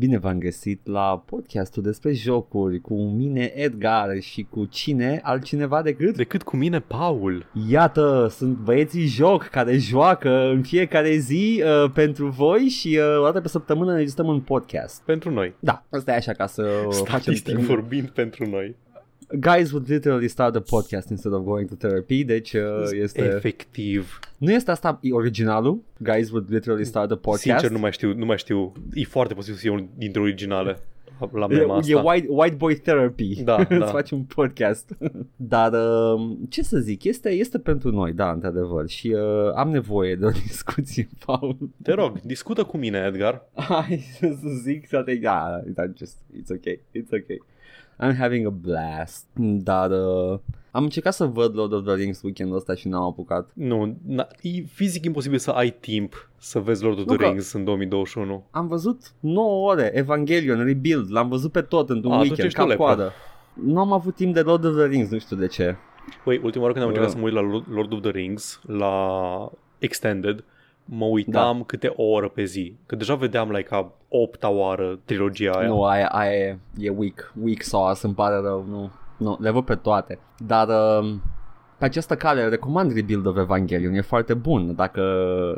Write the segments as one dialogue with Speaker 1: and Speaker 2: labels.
Speaker 1: Bine v-am găsit la podcastul despre jocuri cu mine Edgar și cu cine altcineva decât?
Speaker 2: Decât cu mine, Paul.
Speaker 1: Iată, sunt băieții joc care joacă în fiecare zi uh, pentru voi și uh, o dată pe săptămână ne un podcast.
Speaker 2: Pentru noi.
Speaker 1: Da, asta e așa ca să
Speaker 2: Statistic facem... vorbind pentru noi
Speaker 1: guys would literally start a podcast instead of going to therapy, deci uh, este...
Speaker 2: Efectiv.
Speaker 1: Nu este asta originalul? Guys would literally start a podcast?
Speaker 2: Sincer, nu mai știu, nu mai știu. E foarte posibil să fie unul dintre originale la
Speaker 1: mema asta. E white, white boy therapy.
Speaker 2: Da, da.
Speaker 1: Să faci un podcast. Dar uh, ce să zic, este, este pentru noi, da, într-adevăr. Și uh, am nevoie de o discuție, Paul.
Speaker 2: Te rog, discută cu mine, Edgar.
Speaker 1: Hai să zic să te... Da, da, just, it's okay, it's okay. I'm having a blast. Dar uh, am încercat să văd Lord of the Rings weekendul ăsta și n-am apucat.
Speaker 2: Nu, e fizic imposibil să ai timp să vezi Lord of the Rings în 2021.
Speaker 1: Am văzut 9 ore Evangelion Rebuild, l-am văzut pe tot într-un A, weekend, ca coadă. Nu am avut timp de Lord of the Rings, nu știu de ce.
Speaker 2: Păi, ultima oară când am încercat uh. să mă uit la Lord of the Rings, la Extended, mă uitam da. câte o oră pe zi. Că deja vedeam like a opta oară trilogia aia.
Speaker 1: Nu, aia, aia e, e weak, weak sauce, îmi pare rău, nu. Nu, le văd pe toate. Dar uh, pe această cale recomand Rebuild of Evangelion, e foarte bun. Dacă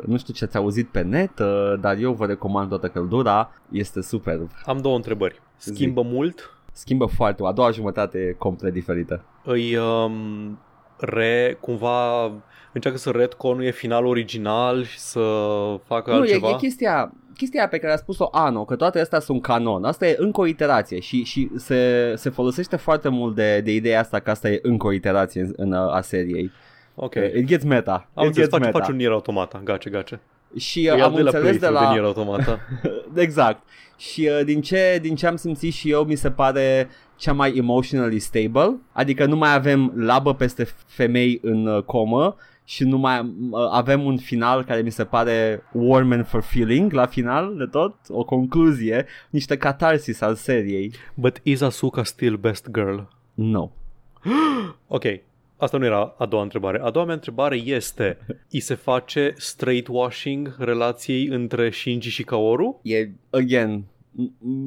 Speaker 1: nu știu ce ați auzit pe net, uh, dar eu vă recomand toată căldura, este super.
Speaker 2: Am două întrebări. Schimbă Zi. mult?
Speaker 1: Schimbă foarte, a doua jumătate e complet diferită.
Speaker 2: Îi um, re, cumva încearcă să retconuie finalul original și să facă
Speaker 1: nu,
Speaker 2: altceva?
Speaker 1: Nu, e, e chestia, chestia pe care a spus-o Ano, că toate astea sunt canon. Asta e încă o iterație și, și se, se folosește foarte mult de, de ideea asta că asta e încă o iterație în, în a seriei.
Speaker 2: Ok.
Speaker 1: It gets meta.
Speaker 2: Am înțeles, faci, faci un Nier Automata, gace, gace.
Speaker 1: Și uh, am înțeles de la... De
Speaker 2: Nier Automata.
Speaker 1: exact. Și uh, din, ce, din ce am simțit și eu, mi se pare cea mai emotionally stable, adică nu mai avem labă peste femei în uh, comă și nu mai uh, avem un final care mi se pare warm and fulfilling la final de tot, o concluzie, niște catarsis al seriei.
Speaker 2: But is Asuka still best girl?
Speaker 1: No.
Speaker 2: ok, Asta nu era a doua întrebare. A doua mea întrebare este, i se face straight washing relației între Shinji și Kaoru?
Speaker 1: E, again,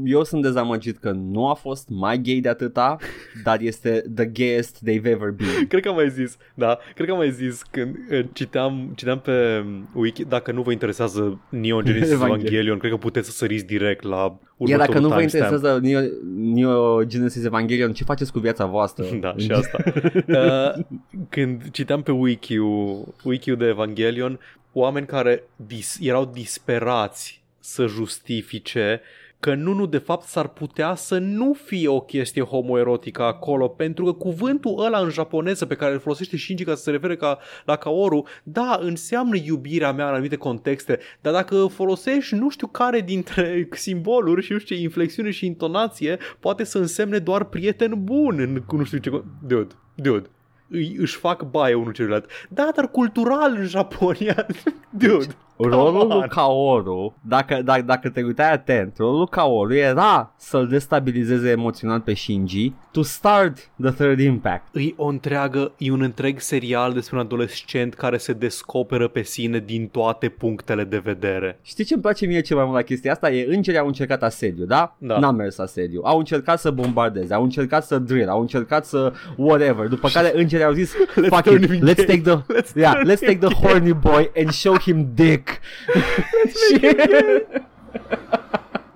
Speaker 1: eu sunt dezamăgit că nu a fost mai gay de atâta, dar este the gayest they've ever been.
Speaker 2: Cred că am mai zis, da, cred că am mai zis când uh, citeam, citeam pe wiki, dacă nu vă interesează Neon Genesis Evangelion, Evangelion cred că puteți să săriți direct la
Speaker 1: Iar dacă nu vă interesează Neo, Neo Genesis Evangelion, ce faceți cu viața voastră?
Speaker 2: Da, și asta. uh, când citeam pe wiki-ul, wiki-ul de Evangelion, oameni care dis- erau disperați să justifice că nu, nu, de fapt s-ar putea să nu fie o chestie homoerotică acolo, pentru că cuvântul ăla în japoneză pe care îl folosește Shinji ca să se refere ca, la Kaoru, da, înseamnă iubirea mea în anumite contexte, dar dacă folosești nu știu care dintre simboluri și nu știu ce inflexiune și intonație, poate să însemne doar prieten bun în nu știu ce... Dude, dude îi, își fac baie unul celuilalt. Da, dar cultural în Japonia, dude.
Speaker 1: Rolul lui Kaoru, dacă, dacă, dacă te uitai atent, rolul lui Kaoru era să-l destabilizeze emoțional pe Shinji to start the third impact.
Speaker 2: E o întreagă, e un întreg serial despre un adolescent care se descoperă pe sine din toate punctele de vedere.
Speaker 1: Știi ce îmi place mie cel mai mult la chestia asta? E îngerii au încercat asediu, da?
Speaker 2: Da.
Speaker 1: N-a mers asediu. Au încercat să bombardeze, au încercat să drill, au încercat să whatever. După care îngerii au zis, let's fuck it, let's take the, let's, yeah, let's take the horny boy and show him dick fuck.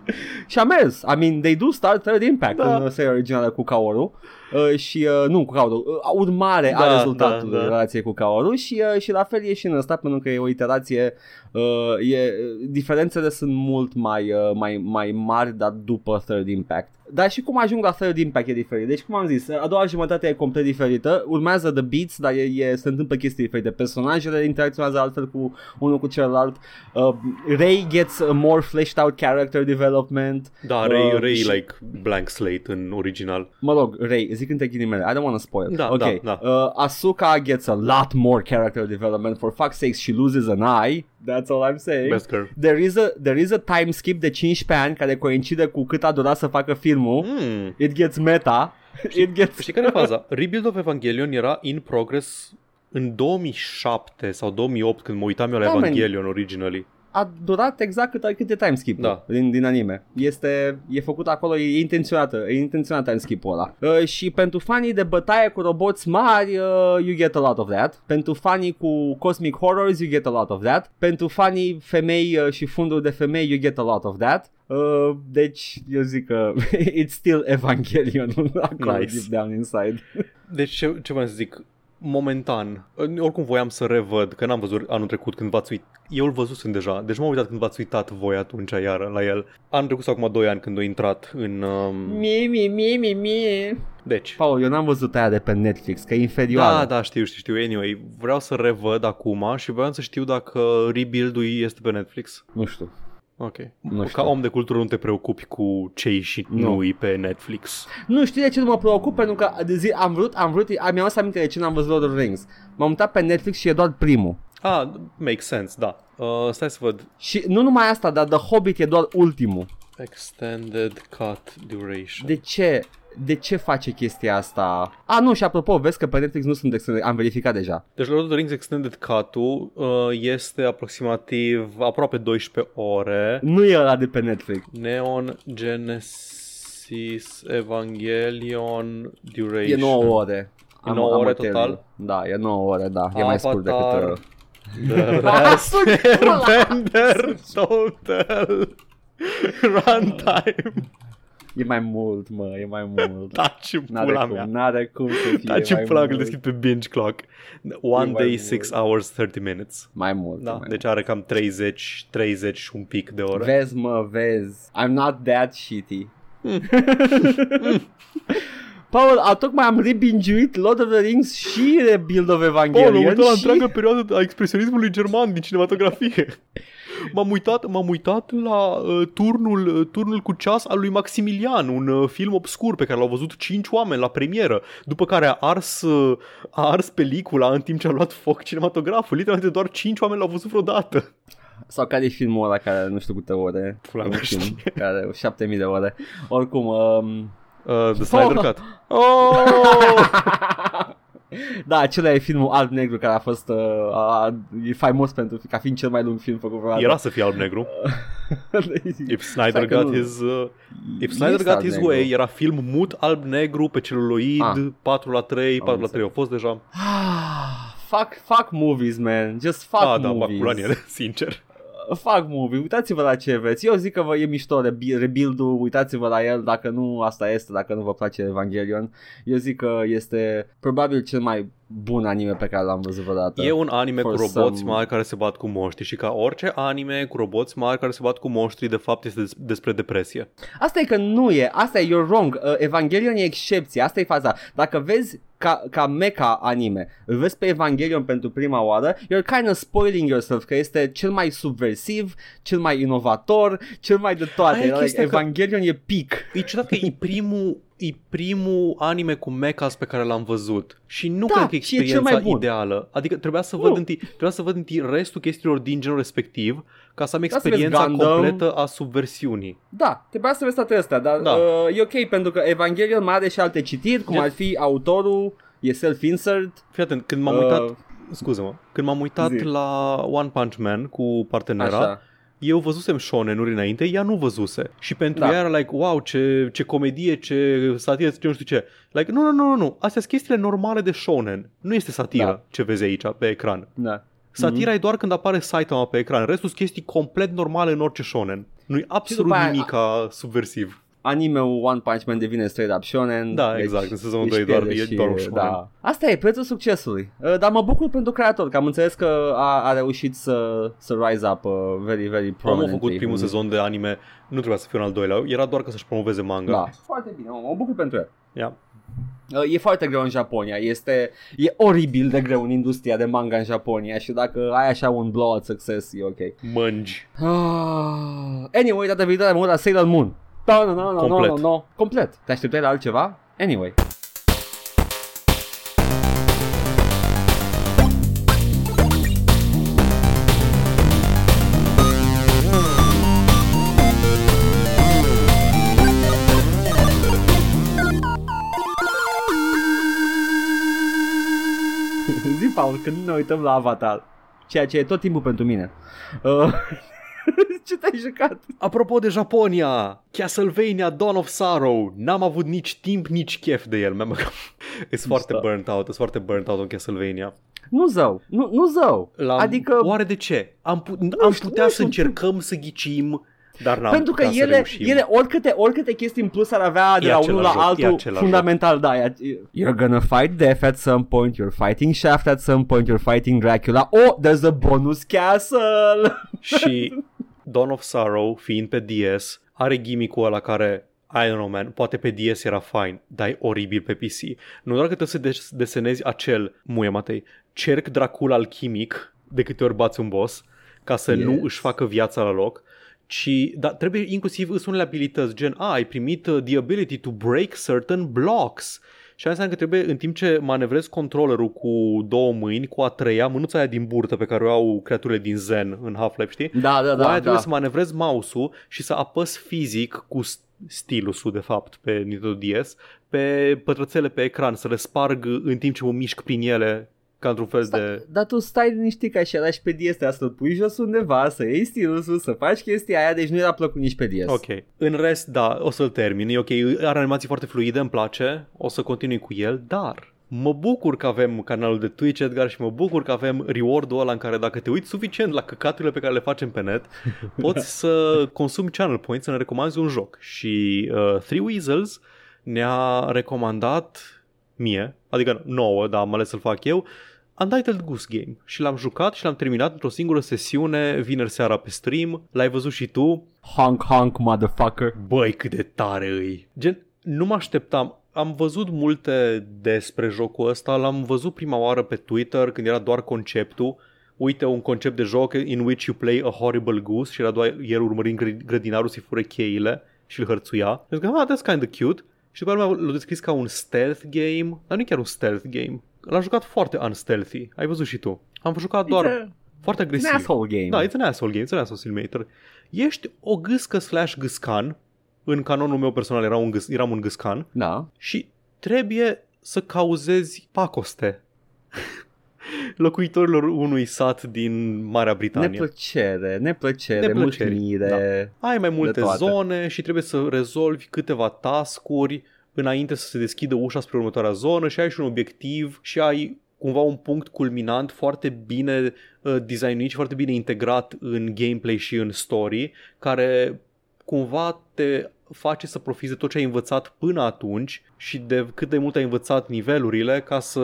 Speaker 1: și a mers. I mean, they do start third impact da. în seria originală cu Kaoru. Uh, și uh, nu cu Kaoru, uh, urmare da, a rezultatului da, da. relației cu Kaoru și, uh, și la fel e și în ăsta pentru că e o iterație uh, e, diferențele sunt mult mai, uh, mai, mai mari dar după third impact dar și cum ajung la Third Impact e diferit. Deci, cum am zis, a doua jumătate e complet diferită. Urmează The Beats, dar e, e, se întâmplă chestii diferite. Personajele interacționează altfel cu unul cu celălalt. Uh, Ray gets a more fleshed out character development.
Speaker 2: Da, Ray, uh, Ray și... like blank slate în original.
Speaker 1: Mă rog, Ray, zic între ghilimele. I don't want to spoil.
Speaker 2: Da,
Speaker 1: okay.
Speaker 2: da, da.
Speaker 1: Uh, Asuka gets a lot more character development. For fuck's sake, she loses an eye. That's all I'm saying.
Speaker 2: Best girl.
Speaker 1: There is a there is a time skip de 15 ani care coincide cu cât a durat să facă filmul.
Speaker 2: Mm.
Speaker 1: It gets meta.
Speaker 2: Știi,
Speaker 1: It gets...
Speaker 2: știi care e faza? Rebuild of Evangelion era in progress în 2007 sau 2008 când mă uitam eu la da, Evangelion man. originally.
Speaker 1: A durat exact cât, cât e time skip
Speaker 2: Da.
Speaker 1: din, din anime. Este, e făcut acolo, e intenționată, e intenționat time skip-ul ăla. Uh, și pentru fanii de bătaie cu roboți mari, uh, you get a lot of that. Pentru fanii cu cosmic horrors, you get a lot of that. Pentru fanii femei uh, și funduri de femei, you get a lot of that. Uh, deci eu zic că it's still Evangelion acolo
Speaker 2: Nice.
Speaker 1: deep down inside.
Speaker 2: Deci ce, ce vreau să zic, momentan, oricum voiam să revăd, că n-am văzut anul trecut când v-ați uitat, eu îl văzusem deja, deci m-am uitat când v-ați uitat voi atunci iară la el. Anul trecut sau acum 2 ani când a intrat în... Um...
Speaker 1: Mie, mie, mie, mie, mie.
Speaker 2: Deci,
Speaker 1: Paul, eu n-am văzut aia de pe Netflix, că e inferioară.
Speaker 2: da, da, știu, știu, știu, anyway, vreau să revăd acum și vreau să știu dacă rebuild-ul este pe Netflix.
Speaker 1: Nu știu.
Speaker 2: Ok.
Speaker 1: Nu
Speaker 2: Ca
Speaker 1: știu.
Speaker 2: om de cultură nu te preocupi cu ce și
Speaker 1: Nu.
Speaker 2: nu e pe Netflix.
Speaker 1: Nu știu de ce nu mă preocup, pentru că de zi, am vrut, am vrut, am mi-am adus aminte de ce n-am văzut Lord of the Rings. M-am uitat pe Netflix și e doar primul.
Speaker 2: Ah, makes sense, da. Uh, stai să văd.
Speaker 1: Și nu numai asta, dar The Hobbit e doar ultimul.
Speaker 2: Extended cut duration.
Speaker 1: De ce? De ce face chestia asta? A, nu, și apropo, vezi că pe Netflix nu sunt extended, am verificat deja.
Speaker 2: Deci Lord of the Rings Extended Cut-ul uh, este aproximativ aproape 12 ore.
Speaker 1: Nu e ăla de pe Netflix.
Speaker 2: Neon Genesis Evangelion Duration.
Speaker 1: E 9 ore.
Speaker 2: E 9 ore
Speaker 1: hotelul.
Speaker 2: total?
Speaker 1: Da, e 9 ore, da. E mai scurt
Speaker 2: Avatar.
Speaker 1: decât... Uh...
Speaker 2: The rest Airbender Total Runtime
Speaker 1: E mai mult, mă, e mai mult.
Speaker 2: Taci în
Speaker 1: N-are
Speaker 2: pula
Speaker 1: cum,
Speaker 2: mea
Speaker 1: n-are cum să fie
Speaker 2: Taci în
Speaker 1: mai
Speaker 2: pula mea că îl
Speaker 1: mult.
Speaker 2: deschid pe binge clock One
Speaker 1: mai
Speaker 2: day,
Speaker 1: mult.
Speaker 2: 6 hours, 30 minutes
Speaker 1: Mai mult.
Speaker 2: Da,
Speaker 1: mai
Speaker 2: deci are cam 30, 30 și un pic de ore
Speaker 1: Vezi, mă, vezi. I'm not that shitty. Paul, a, tocmai am rebingiuit Lord of the Rings și Rebuild of Evangelion
Speaker 2: Oh, m-am uitat la
Speaker 1: și...
Speaker 2: întreaga perioadă a expresionismului german din cinematografie. M-am uitat, m-am uitat la uh, turnul, uh, turnul cu ceas al lui Maximilian, un uh, film obscur pe care l-au văzut cinci oameni la premieră, după care a ars, uh, a ars pelicula în timp ce a luat foc cinematograful. Literalmente doar cinci oameni l-au văzut vreodată.
Speaker 1: Sau care e filmul ăla care nu știu câte ore.
Speaker 2: Pula
Speaker 1: E un
Speaker 2: mea,
Speaker 1: film
Speaker 2: știe.
Speaker 1: care are 7000 de ore. Oricum, um...
Speaker 2: Uh, The Snyder
Speaker 1: Oh!
Speaker 2: Cut. Oh!
Speaker 1: Da, acela e filmul alb-negru care a fost uh, a, e faimos pentru ca fiind cel mai lung film făcut vreodată.
Speaker 2: Era să fie alb-negru. If Snyder
Speaker 1: Stai că
Speaker 2: got
Speaker 1: nu.
Speaker 2: his... Uh, if Snyder
Speaker 1: Este
Speaker 2: got his
Speaker 1: alb-negru.
Speaker 2: way, era film mut alb-negru pe celuloid,
Speaker 1: Ah.
Speaker 2: 4 la 3, 4 la
Speaker 1: înțeles.
Speaker 2: 3 au fost deja.
Speaker 1: Ah, fuck, fuck movies, man. Just fuck
Speaker 2: Ah, da,
Speaker 1: movies.
Speaker 2: fac pula în ele, sincer.
Speaker 1: Fac movie, uitați-vă la ce veți. Eu zic că vă e mișto rebi- rebuild-ul, uitați-vă la el, dacă nu asta este, dacă nu vă place Evangelion. Eu zic că este probabil cel mai bun anime pe care l-am văzut vreodată.
Speaker 2: E un anime
Speaker 1: For
Speaker 2: cu roboți
Speaker 1: some-
Speaker 2: mari care se bat cu monștri și ca orice anime cu roboți mari care se bat cu monștri, de fapt este des- despre depresie.
Speaker 1: Asta e că nu e, asta e, you're wrong. Uh, Evangelion e excepție, asta e faza. Dacă vezi ca, ca mecha anime, îl vezi pe Evangelion pentru prima oară, you're kind of spoiling yourself că este cel mai subversiv, cel mai inovator, cel mai de toate.
Speaker 2: Aia e
Speaker 1: Like,
Speaker 2: chestia că-
Speaker 1: Evangelion e peak.
Speaker 2: E ciudat că e primul, e primul anime cu mechas pe care l-am văzut și nu
Speaker 1: Da,
Speaker 2: cred că e
Speaker 1: și e cel
Speaker 2: experiența
Speaker 1: mai bun.
Speaker 2: ideală. Adică trebuia să, văd
Speaker 1: Nu.
Speaker 2: întâi, trebuia să văd întâi restul chestiilor din genul respectiv ca să am
Speaker 1: să vezi
Speaker 2: experiența
Speaker 1: Gundam.
Speaker 2: completă a subversiunii.
Speaker 1: Da, trebuia să vezi toate astea, dar
Speaker 2: Da.
Speaker 1: uh, e ok pentru că Evangelion mai are și alte citiri, cum
Speaker 2: Gen-
Speaker 1: ar fi autorul, e self-insert.
Speaker 2: Fii atent, când m-am
Speaker 1: Uh,
Speaker 2: uitat, scuză-mă, când m-am uitat
Speaker 1: zi.
Speaker 2: la One Punch Man cu partenera,
Speaker 1: Așa.
Speaker 2: Eu văzusem shonen-uri înainte, ea nu văzuse. Și pentru
Speaker 1: Da.
Speaker 2: ea era like, wow, ce, ce comedie, ce satiră, ce nu știu ce. Like, nu, nu, nu, nu, nu. Astea sunt chestiile normale de shonen. Nu este satiră
Speaker 1: Da.
Speaker 2: ce vezi aici pe ecran.
Speaker 1: Da.
Speaker 2: Satira e doar când apare Saitama pe ecran. Restul sunt chestii complet normale în orice shonen. Nu-i absolut
Speaker 1: după aia-
Speaker 2: nimic subversiv.
Speaker 1: Anime-ul One Punch Man devine straight up shonen.
Speaker 2: Da, exact, în sezonul
Speaker 1: își
Speaker 2: doi doar-
Speaker 1: pierde
Speaker 2: e
Speaker 1: și-
Speaker 2: doar un shonen.
Speaker 1: Da. Asta e prețul succesului. Uh, Dar mă bucur pentru creator, că am înțeles că a, a reușit să, să rise up uh, very, very
Speaker 2: Omul a
Speaker 1: prominently.
Speaker 2: făcut primul sezon de anime, nu trebuia să fie un al doilea, era doar ca să-și promoveze manga.
Speaker 1: Da. Foarte bine, mă, mă bucur pentru el.
Speaker 2: Yeah.
Speaker 1: Uh, E foarte greu în Japonia, este e oribil de greu în industria de manga în Japonia și dacă ai așa un blowout success e ok.
Speaker 2: Mângi.
Speaker 1: Ah, anyway, data viitoare mă uit la Sailor Moon. Da, no, no, no,
Speaker 2: Complet.
Speaker 1: no, no, no. Complet. Te așteptai la altceva? Anyway. Zi, Paul, când ne uităm la Avatar, ceea ce e tot timpul pentru mine. Uh, Ce te-ai jucat?
Speaker 2: Apropo de Japonia, Castlevania Dawn of Sorrow, n-am avut nici timp, nici chef de el. E foarte burnt out, e foarte burnt out în Castlevania.
Speaker 1: Nu zău, nu, nu zău.
Speaker 2: L-am...
Speaker 1: Adică...
Speaker 2: Oare de ce? Am, pu- am
Speaker 1: știu,
Speaker 2: putea
Speaker 1: nu
Speaker 2: să
Speaker 1: știu.
Speaker 2: încercăm să ghicim, dar n-am
Speaker 1: Pentru că
Speaker 2: putea să
Speaker 1: ele,
Speaker 2: reușim.
Speaker 1: ele oricâte, oricâte chestii în plus ar avea de
Speaker 2: E
Speaker 1: la unul la
Speaker 2: același joc, e
Speaker 1: altul
Speaker 2: același
Speaker 1: fundamental, da. e- You're gonna fight Death at some point, you're fighting Shaft at some point, you're fighting Dracula. Oh, there's a bonus castle!
Speaker 2: Și Dawn of Sorrow, fiind pe DS, are gimmick-ul ăla care I don't know, man, poate pe DS era fine, dar e oribil pe PC. Nu doar că trebuie să des- desenezi acel, muie Matei, cerc Dracula alchimic de câte ori bați un boss, ca să
Speaker 1: Yes.
Speaker 2: nu își facă viața la loc, ci da, trebuie inclusiv îți unele abilități, gen, a, ai primit uh, the ability to break certain blocks. Și asta înseamnă că trebuie, în timp ce manevrezi controllerul cu două mâini, cu a treia, mânuța aia din burtă pe care o au creaturile din Zen în Half-Life, știi?
Speaker 1: Da, da,
Speaker 2: Cu
Speaker 1: da.
Speaker 2: aia
Speaker 1: da.
Speaker 2: trebuie să manevrezi mouse-ul și să apăs fizic cu s- stilusul, de fapt, pe Nintendo DS, pe pătrățele pe ecran, să le sparg în timp ce mă mișc prin ele ca într-un fel de...
Speaker 1: Dar tu stai liniștit ca și ăla și pe DS trebuie să-l pui jos undeva, să iei stilusul, să faci chestia aia, deci nu era plăcut nici pe DS.
Speaker 2: Ok. În rest, da, o să-l termin. E ok, are animații foarte fluide, îmi place, o să continui cu el, dar mă bucur că avem canalul de Twitch, Edgar, și mă bucur că avem reward-ul ăla în care dacă te uiți suficient la căcaturile pe care le facem pe net, poți să consumi channel points, să ne recomanzi un joc. Și uh, Three Weasels ne-a recomandat mie, adică nouă, dar am ales să-l fac eu, Untitled Goose Game și l-am jucat și l-am terminat într-o singură sesiune vineri seara pe stream, l-ai văzut și tu,
Speaker 1: Honk, honk, motherfucker.
Speaker 2: Băi, cât de tare îi. Gen, nu mă așteptam. Am văzut multe despre jocul ăsta, l-am văzut prima oară pe Twitter când era doar conceptul. Uite un concept de joc in which you play a horrible goose și era doar el urmărind gră- grădinarul să-i fure cheile și îl hărțuia. Zic că, ah, that's kind of cute. Și după aceea l-a descris ca un stealth game, dar nu e chiar un stealth game. L-am jucat foarte unstealthy, ai văzut și tu. Am jucat doar
Speaker 1: It's a-
Speaker 2: foarte
Speaker 1: An
Speaker 2: agresiv.
Speaker 1: asshole game.
Speaker 2: Da, it's an asshole game, it's an asshole simulator. Ești o gâscă slash gâscan, în canonul meu personal era un gâs, eram un gâscan,
Speaker 1: da.
Speaker 2: și trebuie să cauzezi pacoste locuitorilor unui sat din Marea Britanie.
Speaker 1: Neplăcere, neplăcere,
Speaker 2: Neplăceri,
Speaker 1: mulțumire.
Speaker 2: Ai mai multe
Speaker 1: toate.
Speaker 2: zone și trebuie să rezolvi câteva tascuri înainte să se deschidă ușa spre următoarea zonă și ai și un obiectiv și ai cumva un punct culminant foarte bine uh, designuit și foarte bine integrat în gameplay și în story, care cumva te face să profiți de tot ce ai învățat până atunci și de cât de mult ai învățat nivelurile ca să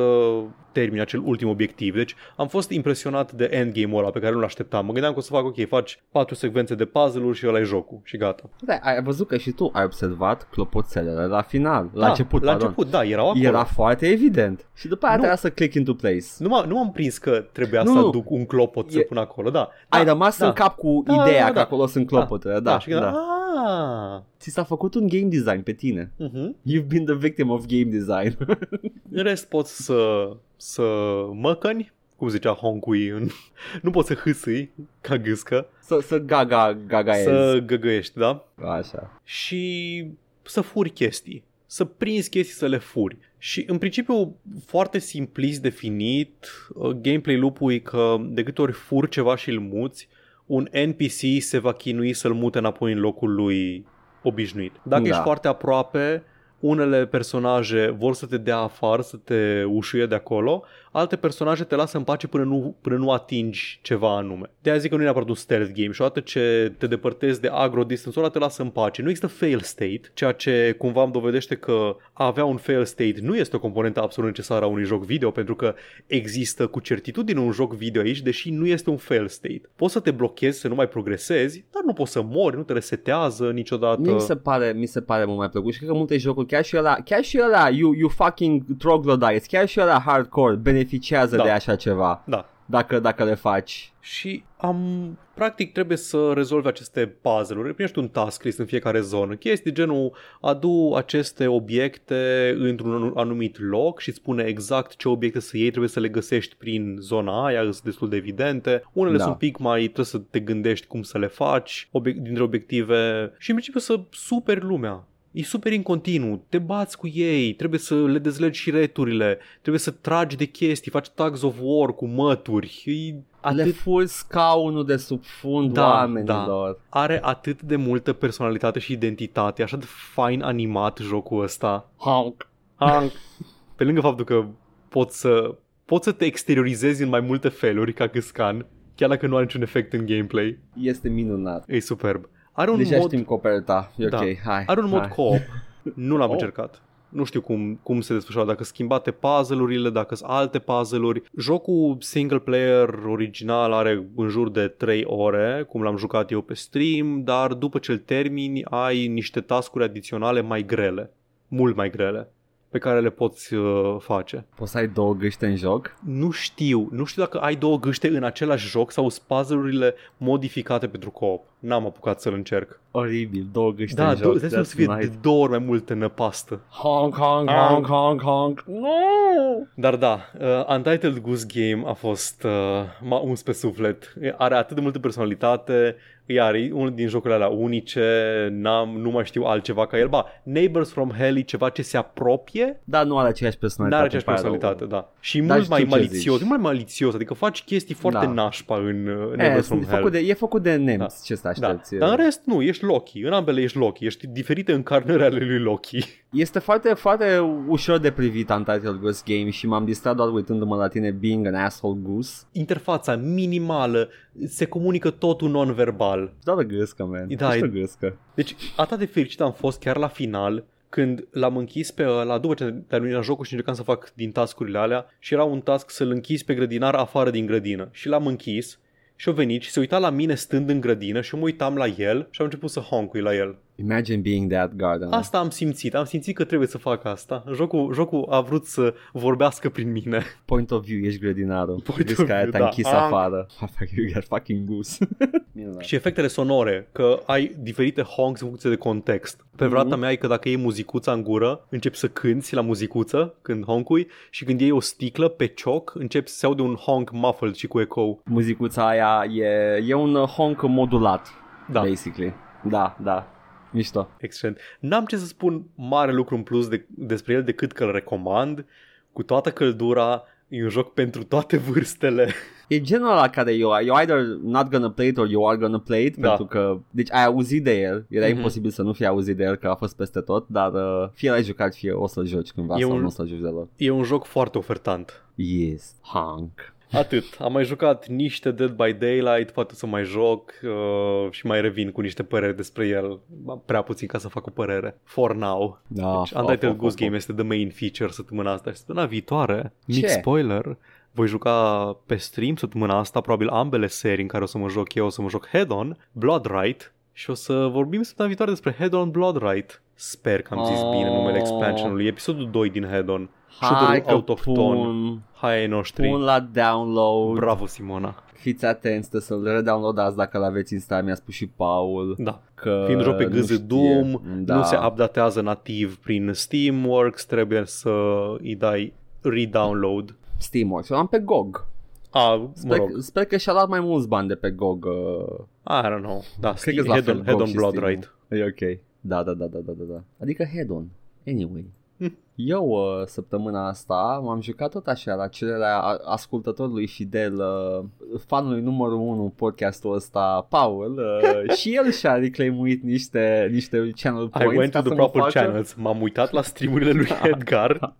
Speaker 2: termini acel ultim obiectiv. Deci am fost impresionat de endgame-ul ăla pe care nu-l așteptam. Mă gândeam că o să fac, ok, faci patru secvențe de puzzle-uri și ăla e jocul și gata.
Speaker 1: Da, ai văzut că și tu ai observat clopoțelele la final, la
Speaker 2: da,
Speaker 1: început,
Speaker 2: la
Speaker 1: pardon.
Speaker 2: început, da, erau acolo.
Speaker 1: Era foarte evident. Și după aia
Speaker 2: Nu.
Speaker 1: trebuia să click into place.
Speaker 2: Nu, m- nu am prins că trebuia
Speaker 1: Nu,
Speaker 2: să
Speaker 1: nu.
Speaker 2: aduc un clopot să
Speaker 1: E-
Speaker 2: pun acolo, da.
Speaker 1: Ai
Speaker 2: da,
Speaker 1: rămas
Speaker 2: da.
Speaker 1: în cap cu
Speaker 2: Da,
Speaker 1: ideea
Speaker 2: da,
Speaker 1: că
Speaker 2: da.
Speaker 1: acolo sunt clopotele, da, da,
Speaker 2: și gândeam, ah,
Speaker 1: Ți s-a făcut un game design pe tine.
Speaker 2: uh-huh.
Speaker 1: You've been the victim of game design.
Speaker 2: În rest poți să, să măcăni, cum zicea Honkui, în... nu poți să hâsâi ca gâscă,
Speaker 1: să, să gaga, gaga
Speaker 2: să găgăiești, da?
Speaker 1: Așa.
Speaker 2: Și să furi chestii, să prinzi chestii să le furi. Și în principiu foarte simplist definit, uh, gameplay loop-ul e că de câte ori furi ceva și îl muți, un NPC se va chinui să-l mute înapoi în locul lui obișnuit. Dacă
Speaker 1: Da.
Speaker 2: ești foarte aproape, unele personaje vor să te dea afară, să te ușuie de acolo, alte personaje te lasă în pace până nu, până nu atingi ceva anume. De aia zic că nu e neapărat un stealth game și odată ce te depărtezi de agro distance ăla te lasă în pace. Nu există fail state, ceea ce cumva îmi dovedește că a avea un fail state nu este o componentă absolut necesară a unui joc video, pentru că există cu certitudine un joc video aici, deși nu este un fail state. Poți să te blochezi, să nu mai progresezi, dar nu poți să mori, nu te resetează niciodată.
Speaker 1: Mie mi se pare, mi se pare mult mai plăcut și cred că multe jocuri, chiar și ăla, chiar și ăla, you, you fucking troglodytes, chiar și ăla hardcore beneficiază
Speaker 2: Da.
Speaker 1: de așa ceva,
Speaker 2: Da,
Speaker 1: dacă, dacă le faci.
Speaker 2: Și am, practic trebuie să rezolvi aceste puzzle-uri, primești un task list în fiecare zonă, chestii genul adu aceste obiecte într-un anumit loc și îți spune exact ce obiecte să iei, trebuie să le găsești prin zona aia, sunt destul de evidente. Unele
Speaker 1: Da.
Speaker 2: sunt un pic mai, trebuie să te gândești cum să le faci, obiect, dintre obiective și în principiu să superi lumea. E super în continuu, te bați cu ei, trebuie să le dezlegi și returile, trebuie să tragi de chestii, faci tags of war cu mături, e
Speaker 1: atât... Le furi scaunul de sub fund da, oamenilor. Da.
Speaker 2: Are atât de multă personalitate și identitate, așa de fain animat jocul ăsta.
Speaker 1: Honk.
Speaker 2: Honk. Pe lângă faptul că poți să, poți să te exteriorizezi în mai multe feluri ca Gâscan, chiar dacă nu are niciun efect în gameplay.
Speaker 1: Este minunat.
Speaker 2: E superb. Are un
Speaker 1: Deja
Speaker 2: mod...
Speaker 1: știm coperta. E da. ok, hai.
Speaker 2: Are un mod
Speaker 1: hai.
Speaker 2: co-op. Nu l-am oh. încercat. Nu știu cum, cum se desfășoară, dacă schimbate puzzle-urile, dacă sunt alte puzzle-uri. Jocul single player original are în jur de 3 ore, cum l-am jucat eu pe stream, dar după ce îl termini ai niște tascuri adiționale mai grele, mult mai grele pe care le poți uh, face.
Speaker 1: Poți să ai două gâște în joc?
Speaker 2: Nu știu. Nu știu dacă ai două gâște în același joc sau puzzle-urile modificate pentru co-op. N-am apucat să-l încerc.
Speaker 1: Oribil, două gâște
Speaker 2: da,
Speaker 1: în joc.
Speaker 2: Da, să fie nice. de două ori mai multe năpastă.
Speaker 1: Honk, honk, honk, honk, honk. No!
Speaker 2: Dar da, uh, Untitled Goose Game a fost, uh, m-a uns pe suflet. Are atât de multă personalitate, iar e unul din jocurile alea unice, n-am, nu mai știu altceva ca el. Ba, Neighbors from Hell e ceva ce se apropie.
Speaker 1: Da, nu are aceeași personalitate.
Speaker 2: Nu are aceeași personalitate, da. Și da, mult mai malițios, mult mai malițios, adică faci chestii foarte da. nașpa în uh, Neighbors e, from Hell.
Speaker 1: Făcut de, e făcut de nemți, da. ce să aștepți.
Speaker 2: Da. Dar în rest, nu, ești Loki. În ambele ești Loki. Ești diferite încarnări ale lui Loki.
Speaker 1: Este foarte, foarte ușor de privit Untitled Goose Game și m-am distrat doar uitându-mă la tine being an asshole goose.
Speaker 2: Interfața minimală, se comunică totul non-verbal.
Speaker 1: Da, de gâscă, man.
Speaker 2: Da,
Speaker 1: e... gâscă.
Speaker 2: Deci, atât de fericit am fost chiar la final când l-am închis pe la după ce terminat jocul și încercam să fac din tascurile alea și era un task să-l închis pe grădinar afară din grădină și l-am închis și-a venit și se uita la mine stând în grădină și eu mă uitam la el și am început să honkui la el.
Speaker 1: Imagine being that garden.
Speaker 2: Asta am simțit, am simțit că trebuie să fac asta. Jocul, jocul a vrut să vorbească prin mine.
Speaker 1: Point of view, ești grădinarul. Point of view, te-a da. închis Am... afară. You got fucking goose.
Speaker 2: și efectele sonore, că ai diferite honks în funcție de context. Pe vrata mm-hmm. mea e că dacă iei muzicuța în gură, începi să cânti la muzicuță când honkui și când iei o sticlă pe cioc, începi să se aude un honk muffled și cu echo.
Speaker 1: Muzicuța aia e, e un honk modulat, da. basically. Da, da. Mișto.
Speaker 2: Excelent. N-am ce să spun mare lucru în plus de, despre el decât că îl recomand cu toată căldura. E un joc pentru toate vârstele.
Speaker 1: E genul la care eu, you either not gonna play it or you are gonna play it da. pentru că, deci ai auzit de el, era mm-hmm. imposibil să nu fii auzit de el că a fost peste tot, dar uh, fie l-ai jucat, fie o să-l joci cândva e sau un, nu o să-l joci deloc.
Speaker 2: E un joc foarte ofertant.
Speaker 1: Yes, Hank.
Speaker 2: Atât. Am mai jucat niște Dead by Daylight, poate să mai joc uh, și mai revin cu niște păreri despre el. Prea puțin ca să fac o părere. For now.
Speaker 1: Da,
Speaker 2: deci, Untitled Goose Game este the main feature săptămâna asta și săptămâna viitoare. Ce? Mic spoiler. Voi juca pe stream săptămâna asta probabil ambele serii în care o să mă joc eu, o să mă joc Head-On, Blood Right și o să vorbim săptămâna viitoare despre Head-On Blood Right. Sper că am zis oh. bine numele expansionului. Episodul 2 din Head-On.
Speaker 1: Hai că autohton. Pun,
Speaker 2: Hai ai noștri.
Speaker 1: Pun la download.
Speaker 2: Bravo, Simona.
Speaker 1: Fiți atenți, să-l redownloadați dacă l-aveți instalat, mi-a spus și Paul.
Speaker 2: Da. Că Fiind joc pe gâză Doom, da. nu se updatează nativ prin Steamworks, trebuie să îi dai redownload.
Speaker 1: Steamworks, eu am pe GOG.
Speaker 2: A,
Speaker 1: sper,
Speaker 2: mă rog.
Speaker 1: sper că și-a luat mai mulți bani de pe GOG. Uh...
Speaker 2: I don't know. Da, Cred Steam, head, on, head on Blood Right.
Speaker 1: E ok. Da, da, da, da, da, da. Adică head on. Anyway. Eu uh, săptămâna asta m-am jucat tot așa la cererea ascultătorului fidel, uh, fanului numărul 1 podcastul ăsta, Paul, uh, și el și-a reclaimuit niște, niște channel points.
Speaker 2: I went to the proper facă... channels, m-am uitat la streamurile lui Edgar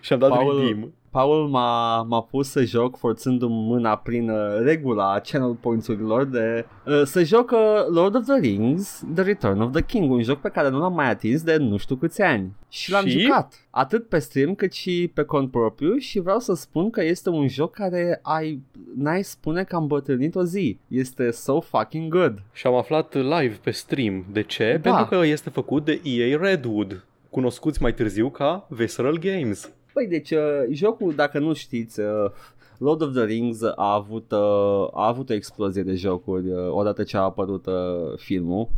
Speaker 2: și am dat Paul, redeem.
Speaker 1: Paul m-a, m-a pus să joc forțându-mi mâna prin uh, regula channel points-urilor de uh, să joc uh, Lord of the Rings The Return of the King, un joc pe care nu l-am mai atins de nu știu câți ani. Și l-am și? jucat, atât pe stream cât și pe cont propriu și vreau să spun că este un joc care ai, n-ai spune că am bătrânit o zi. Este so fucking good.
Speaker 2: Și am aflat live pe stream. De ce? Da. Pentru că este făcut de EA Redwood cunoscuți mai târziu ca Visceral Games.
Speaker 1: Păi deci uh, jocul, dacă nu știți, uh, Lord of the Rings a avut, uh, a avut o explozie de jocuri uh, odată ce a apărut uh, filmul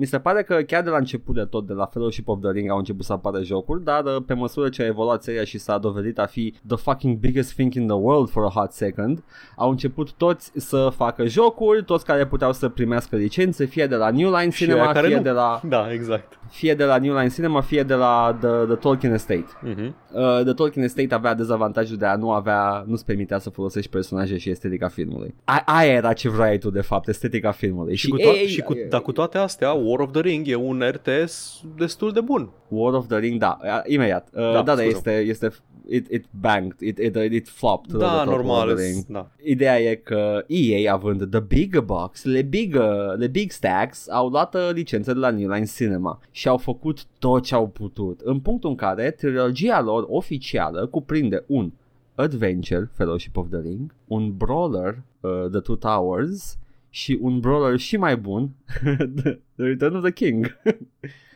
Speaker 1: Mi se pare că chiar de la început de tot, de la Fellowship of the Ring au început să apară jocuri, dar uh, pe măsură ce a evoluat seria și s-a dovedit a fi the fucking biggest thing in the world for a hot second, au început toți să facă jocuri, toți care puteau să primească licențe, fie de la New Line Cinema, fie nu. de la...
Speaker 2: Da, exact.
Speaker 1: Fie de la New Line Cinema, fie de la The, the Tolkien Estate. Uh-huh. Uh, The Tolkien Estate avea dezavantajul de a nu avea, nu-ți permitea să folosești personaje și estetica filmului. A- aia era ce vrei tu de fapt, estetica filmului.
Speaker 2: Și, și, cu, to- ei, și cu, ei, dar cu toate astea, War of the Ring e un RTS destul de bun.
Speaker 1: War of the Ring, da, imediat. Uh, da, da, da, este, este it, it banged, it, it, it flopped.
Speaker 2: Da, normal. Da.
Speaker 1: Ideea e că EA având the big box, le big, le big stacks, au luat uh, licențe de la New Line Cinema și au făcut tot ce au putut. În punctul în care trilogia lor oficială cuprinde un Adventure, Fellowship of the Ring, un Brawler, uh, The Two Towers și un Brawler și mai bun, The Return of the King.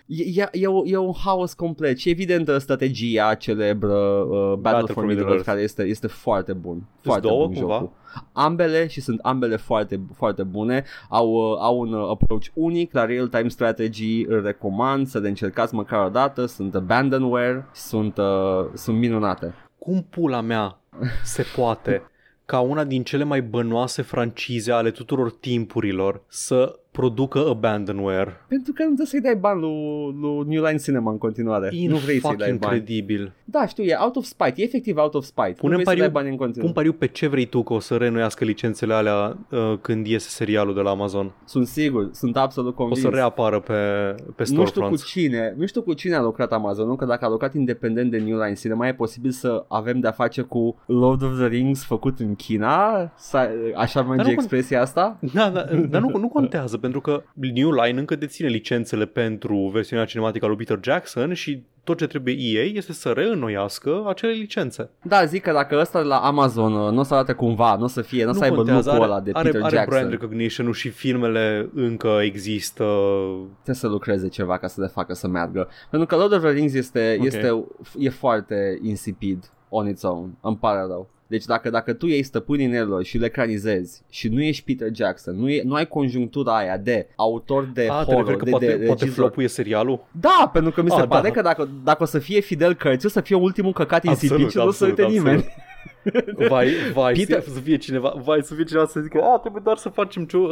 Speaker 1: E, e, e, e un haos complet și evident strategia celebră uh, Battle, Battle for Middle-earth care este, este foarte bun. Foarte două, bun cumva? jocul. Ambele și sunt ambele foarte, foarte bune, au, uh, au un uh, approach unic la real-time strategy, îl recomand să le încercați măcar o dată, sunt abandonware, sunt, uh, sunt minunate.
Speaker 2: Cum pula mea se poate ca una din cele mai bănoase francize ale tuturor timpurilor să producă abandonware.
Speaker 1: Pentru că nu trebuie să-i dai bani lui, lui New Line Cinema în continuare.
Speaker 2: In
Speaker 1: nu vrei să-i
Speaker 2: dai bani. incredibil.
Speaker 1: Da, știu, e out of spite, e efectiv out of spite. Punem pariu, să dai bani în continuare.
Speaker 2: Pun pariu pe ce vrei tu că o să renuiască licențele alea uh, când iese serialul de la Amazon.
Speaker 1: Sunt sigur, sunt absolut convins.
Speaker 2: O să reapară pe, pe
Speaker 1: Nu știu cu cine, nu știu cu cine a lucrat Amazon, nu? că dacă a lucrat independent de New Line Cinema e posibil să avem de-a face cu Lord of the Rings făcut în China, așa merge expresia asta?
Speaker 2: Da, da, dar nu, nu contează, pentru că New Line încă deține licențele pentru versiunea cinematică a lui Peter Jackson și tot ce trebuie EA este să reînnoiască acele licențe.
Speaker 1: Da, zic că dacă ăsta de la Amazon uh, nu o să arate cumva, nu o să fie, nu o să aibă lucrul ăla de
Speaker 2: are,
Speaker 1: Peter
Speaker 2: are
Speaker 1: Jackson.
Speaker 2: brand recognition și filmele încă există.
Speaker 1: Trebuie să lucreze ceva ca să le facă să meargă. Pentru că Lord of the Rings este, okay. este e foarte insipid on its own. Îmi pare rău. Deci dacă, dacă tu iei stăpânii inelor și le ecranizezi și nu ești Peter Jackson, nu, e, nu ai conjunctura aia de autor de A, horror,
Speaker 2: că
Speaker 1: de,
Speaker 2: poate,
Speaker 1: de
Speaker 2: poate flopuie serialul?
Speaker 1: Da, pentru că mi se A, pare da. că dacă, dacă o să fie Fidel Cărți, o să fie ultimul căcat insipid și nu o să uite nimeni.
Speaker 2: vai, vai, Peter... să fie cineva, vai, să fie cineva să zică, a, trebuie doar să facem, ce, uh,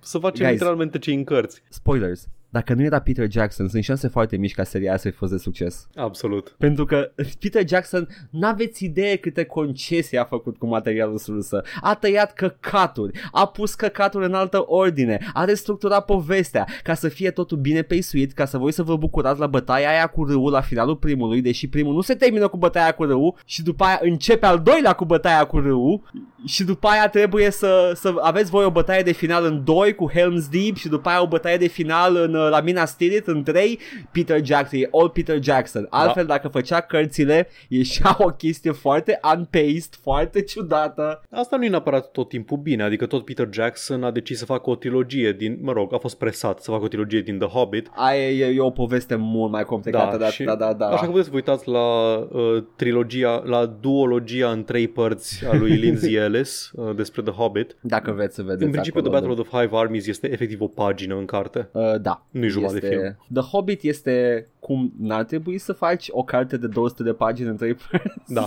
Speaker 2: să facem Guys, literalmente ce în cărți.
Speaker 1: Spoilers dacă nu era Peter Jackson, sunt șanse foarte mici ca seria să fi fost de succes.
Speaker 2: Absolut.
Speaker 1: Pentru că Peter Jackson, n-aveți idee câte concesii a făcut cu materialul sursă. A tăiat căcaturi, a pus căcaturi în altă ordine, a restructurat povestea ca să fie totul bine peisuit, ca să voi să vă bucurați la bătaia aia cu râul la finalul primului, deși primul nu se termină cu bătaia cu râul și după aia începe al doilea cu bătaia cu râul și după aia trebuie să, să aveți voi o bătaie de final în 2 cu Helm's Deep și după aia o bătaie de final în la Minas Tirith în 3 Peter Jackson, e all Peter Jackson. Altfel da. dacă făcea cărțile ieșea o chestie foarte unpaced, foarte ciudată.
Speaker 2: Asta nu e neapărat tot timpul bine, adică tot Peter Jackson a decis să facă o trilogie din, mă rog, a fost presat să facă o trilogie din The Hobbit.
Speaker 1: Aia e, e o poveste mult mai complicată, da, da, da, da, da.
Speaker 2: Așa că puteți să vă uitați la uh, trilogia, la duologia în trei părți a lui Lindsay Ellis uh, despre The Hobbit.
Speaker 1: Dacă vreți să vedeți
Speaker 2: În principiu The Battle of the Five Armies este efectiv o pagină în carte.
Speaker 1: Uh, da.
Speaker 2: Nu-i jumătate de film.
Speaker 1: The Hobbit este cum n-ar trebui să faci o carte de 200 de pagini în trei părți.
Speaker 2: Da.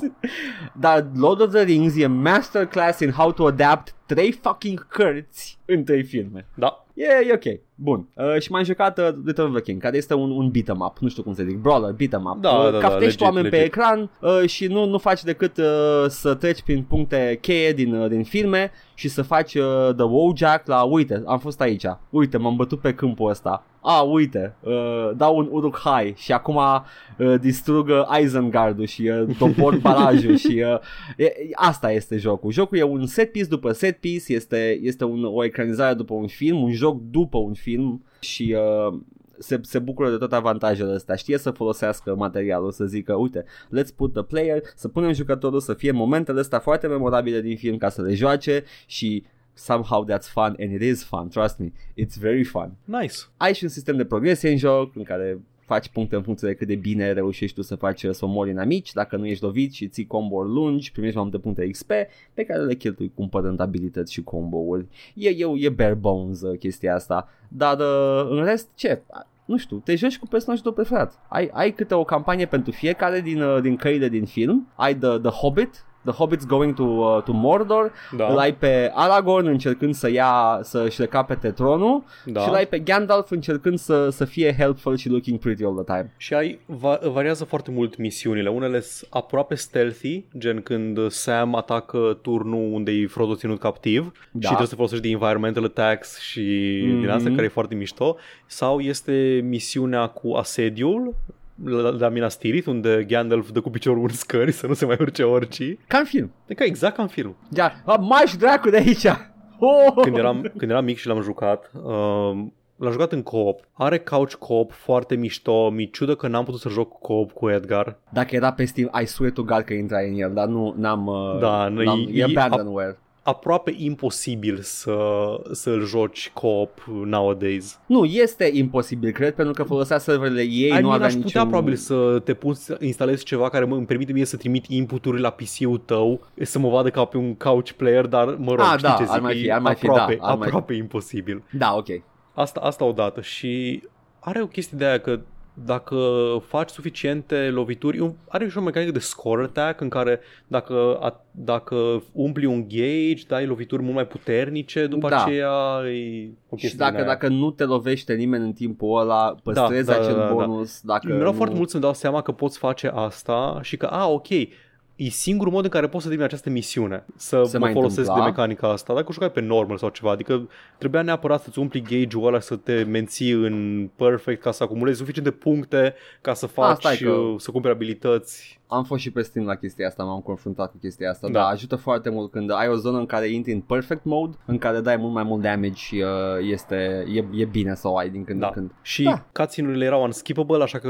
Speaker 1: Dar Lord of the Rings e masterclass in how to adapt trei fucking cărți în trei filme.
Speaker 2: Da.
Speaker 1: E, e ok. Bun. Uh, și m-am jucat uh, Return of the King, care este un, un beat'em up, nu știu cum să zic, brawler, beat'em up.
Speaker 2: Da, uh, da,
Speaker 1: Caftești
Speaker 2: da, legit,
Speaker 1: oameni
Speaker 2: legit.
Speaker 1: pe ecran uh, și nu, nu faci decât uh, să treci prin puncte cheie din, uh, din filme și să faci uh, the Wojak la, uite, am fost aici, uite, m-am bătut pe câmpul ăsta, a, uite, uh, dau un Uruk Hai și acum uh, distrug uh, Isengardul și uh, topor barajul și uh, e, asta este jocul. Jocul e un set piece după set piece, este, este un, o ecranizare după un film, un joc după un film și uh, se, se bucură de toate avantajele astea. Știe să folosească materialul, să zică, uite, let's put the player, să punem jucătorul să fie momentele astea foarte memorabile din film ca să le joace și somehow that's fun and it is fun, trust me, it's very fun.
Speaker 2: Nice.
Speaker 1: Ai și un sistem de progresie în joc în care faci puncte în funcție de cât de bine reușești tu să faci să omori în amici, dacă nu ești lovit și ții combo lungi, primești mai multe puncte XP pe care le cheltui cumpărând abilități și combo-uri. E, e, e bare bones uh, chestia asta, dar uh, în rest ce? nu știu, te joci cu personajul tău preferat. Ai, ai câte o campanie pentru fiecare din, uh, din căile din film. Ai The, The Hobbit, The Hobbit's going to, uh, to Mordor, da. îl ai pe Aragorn încercând să ia, să-și recapete tronul da. și îl ai pe Gandalf încercând să, să fie helpful și looking pretty all the time.
Speaker 2: Și ai, va, variază foarte mult misiunile, unele sunt aproape stealthy, gen când Sam atacă turnul unde e Frodo ținut captiv da. și trebuie să folosești de environmental attacks și mm-hmm. din asta care e foarte mișto, sau este misiunea cu asediul la, la Minas Tirith, unde Gandalf dă cu piciorul în scări să nu se mai urce orice.
Speaker 1: Ca în film.
Speaker 2: E ca exact ca în film.
Speaker 1: Da, mai și dracu de aici!
Speaker 2: Oh! Când, eram, când eram mic și l-am jucat, uh, l-am jucat în co-op. Are couch co-op foarte mișto. Mi ciudă că n-am putut să joc co-op cu Edgar.
Speaker 1: Dacă era pe Steam, I swear to God că intra în el, dar nu, n-am... Uh,
Speaker 2: da,
Speaker 1: n-am, e, e abandonware
Speaker 2: aproape imposibil să, să-l joci co-op nowadays.
Speaker 1: Nu, este imposibil, cred, pentru că folosea serverele ei, I nu avea aș
Speaker 2: putea
Speaker 1: niciun...
Speaker 2: probabil să te pun să instalezi ceva care îmi permite mie să trimit inputuri la PC-ul tău, să mă vadă ca pe un couch player, dar mă rog,
Speaker 1: ah,
Speaker 2: știi
Speaker 1: da,
Speaker 2: ce zic,
Speaker 1: ar mai fi, ar
Speaker 2: mai aproape,
Speaker 1: fi, da, ar
Speaker 2: aproape
Speaker 1: mai...
Speaker 2: imposibil.
Speaker 1: Da, ok.
Speaker 2: Asta, asta odată și are o chestie de aia că dacă faci suficiente lovituri, are și o mecanică de score attack în care dacă, a, dacă umpli un gauge, dai lovituri mult mai puternice, după da. aceea e o
Speaker 1: Și dacă, dacă nu te lovește nimeni în timpul ăla, păstrezi da, da, acel da, da, bonus. Da. Dacă
Speaker 2: Mi-era nu... foarte mult să-mi dau seama că poți face asta și că, a, ok, e singurul mod în care poți să termini această misiune, să Se mă folosesc întâmpla. de mecanica asta. Dacă jucai pe normal sau ceva, adică trebuia neapărat să-ți umpli gauge-ul ăla, să te menții în perfect ca să acumulezi suficient de puncte ca să faci, A, că... să cumperi abilități
Speaker 1: am fost și pe Steam la chestia asta, m-am confruntat cu chestia asta, da. dar ajută foarte mult când ai o zonă în care intri în perfect mode, în care dai mult mai mult damage și uh, este, e, e bine să o ai din când
Speaker 2: da.
Speaker 1: în când.
Speaker 2: Și da. cutscene-urile erau unskippable, așa că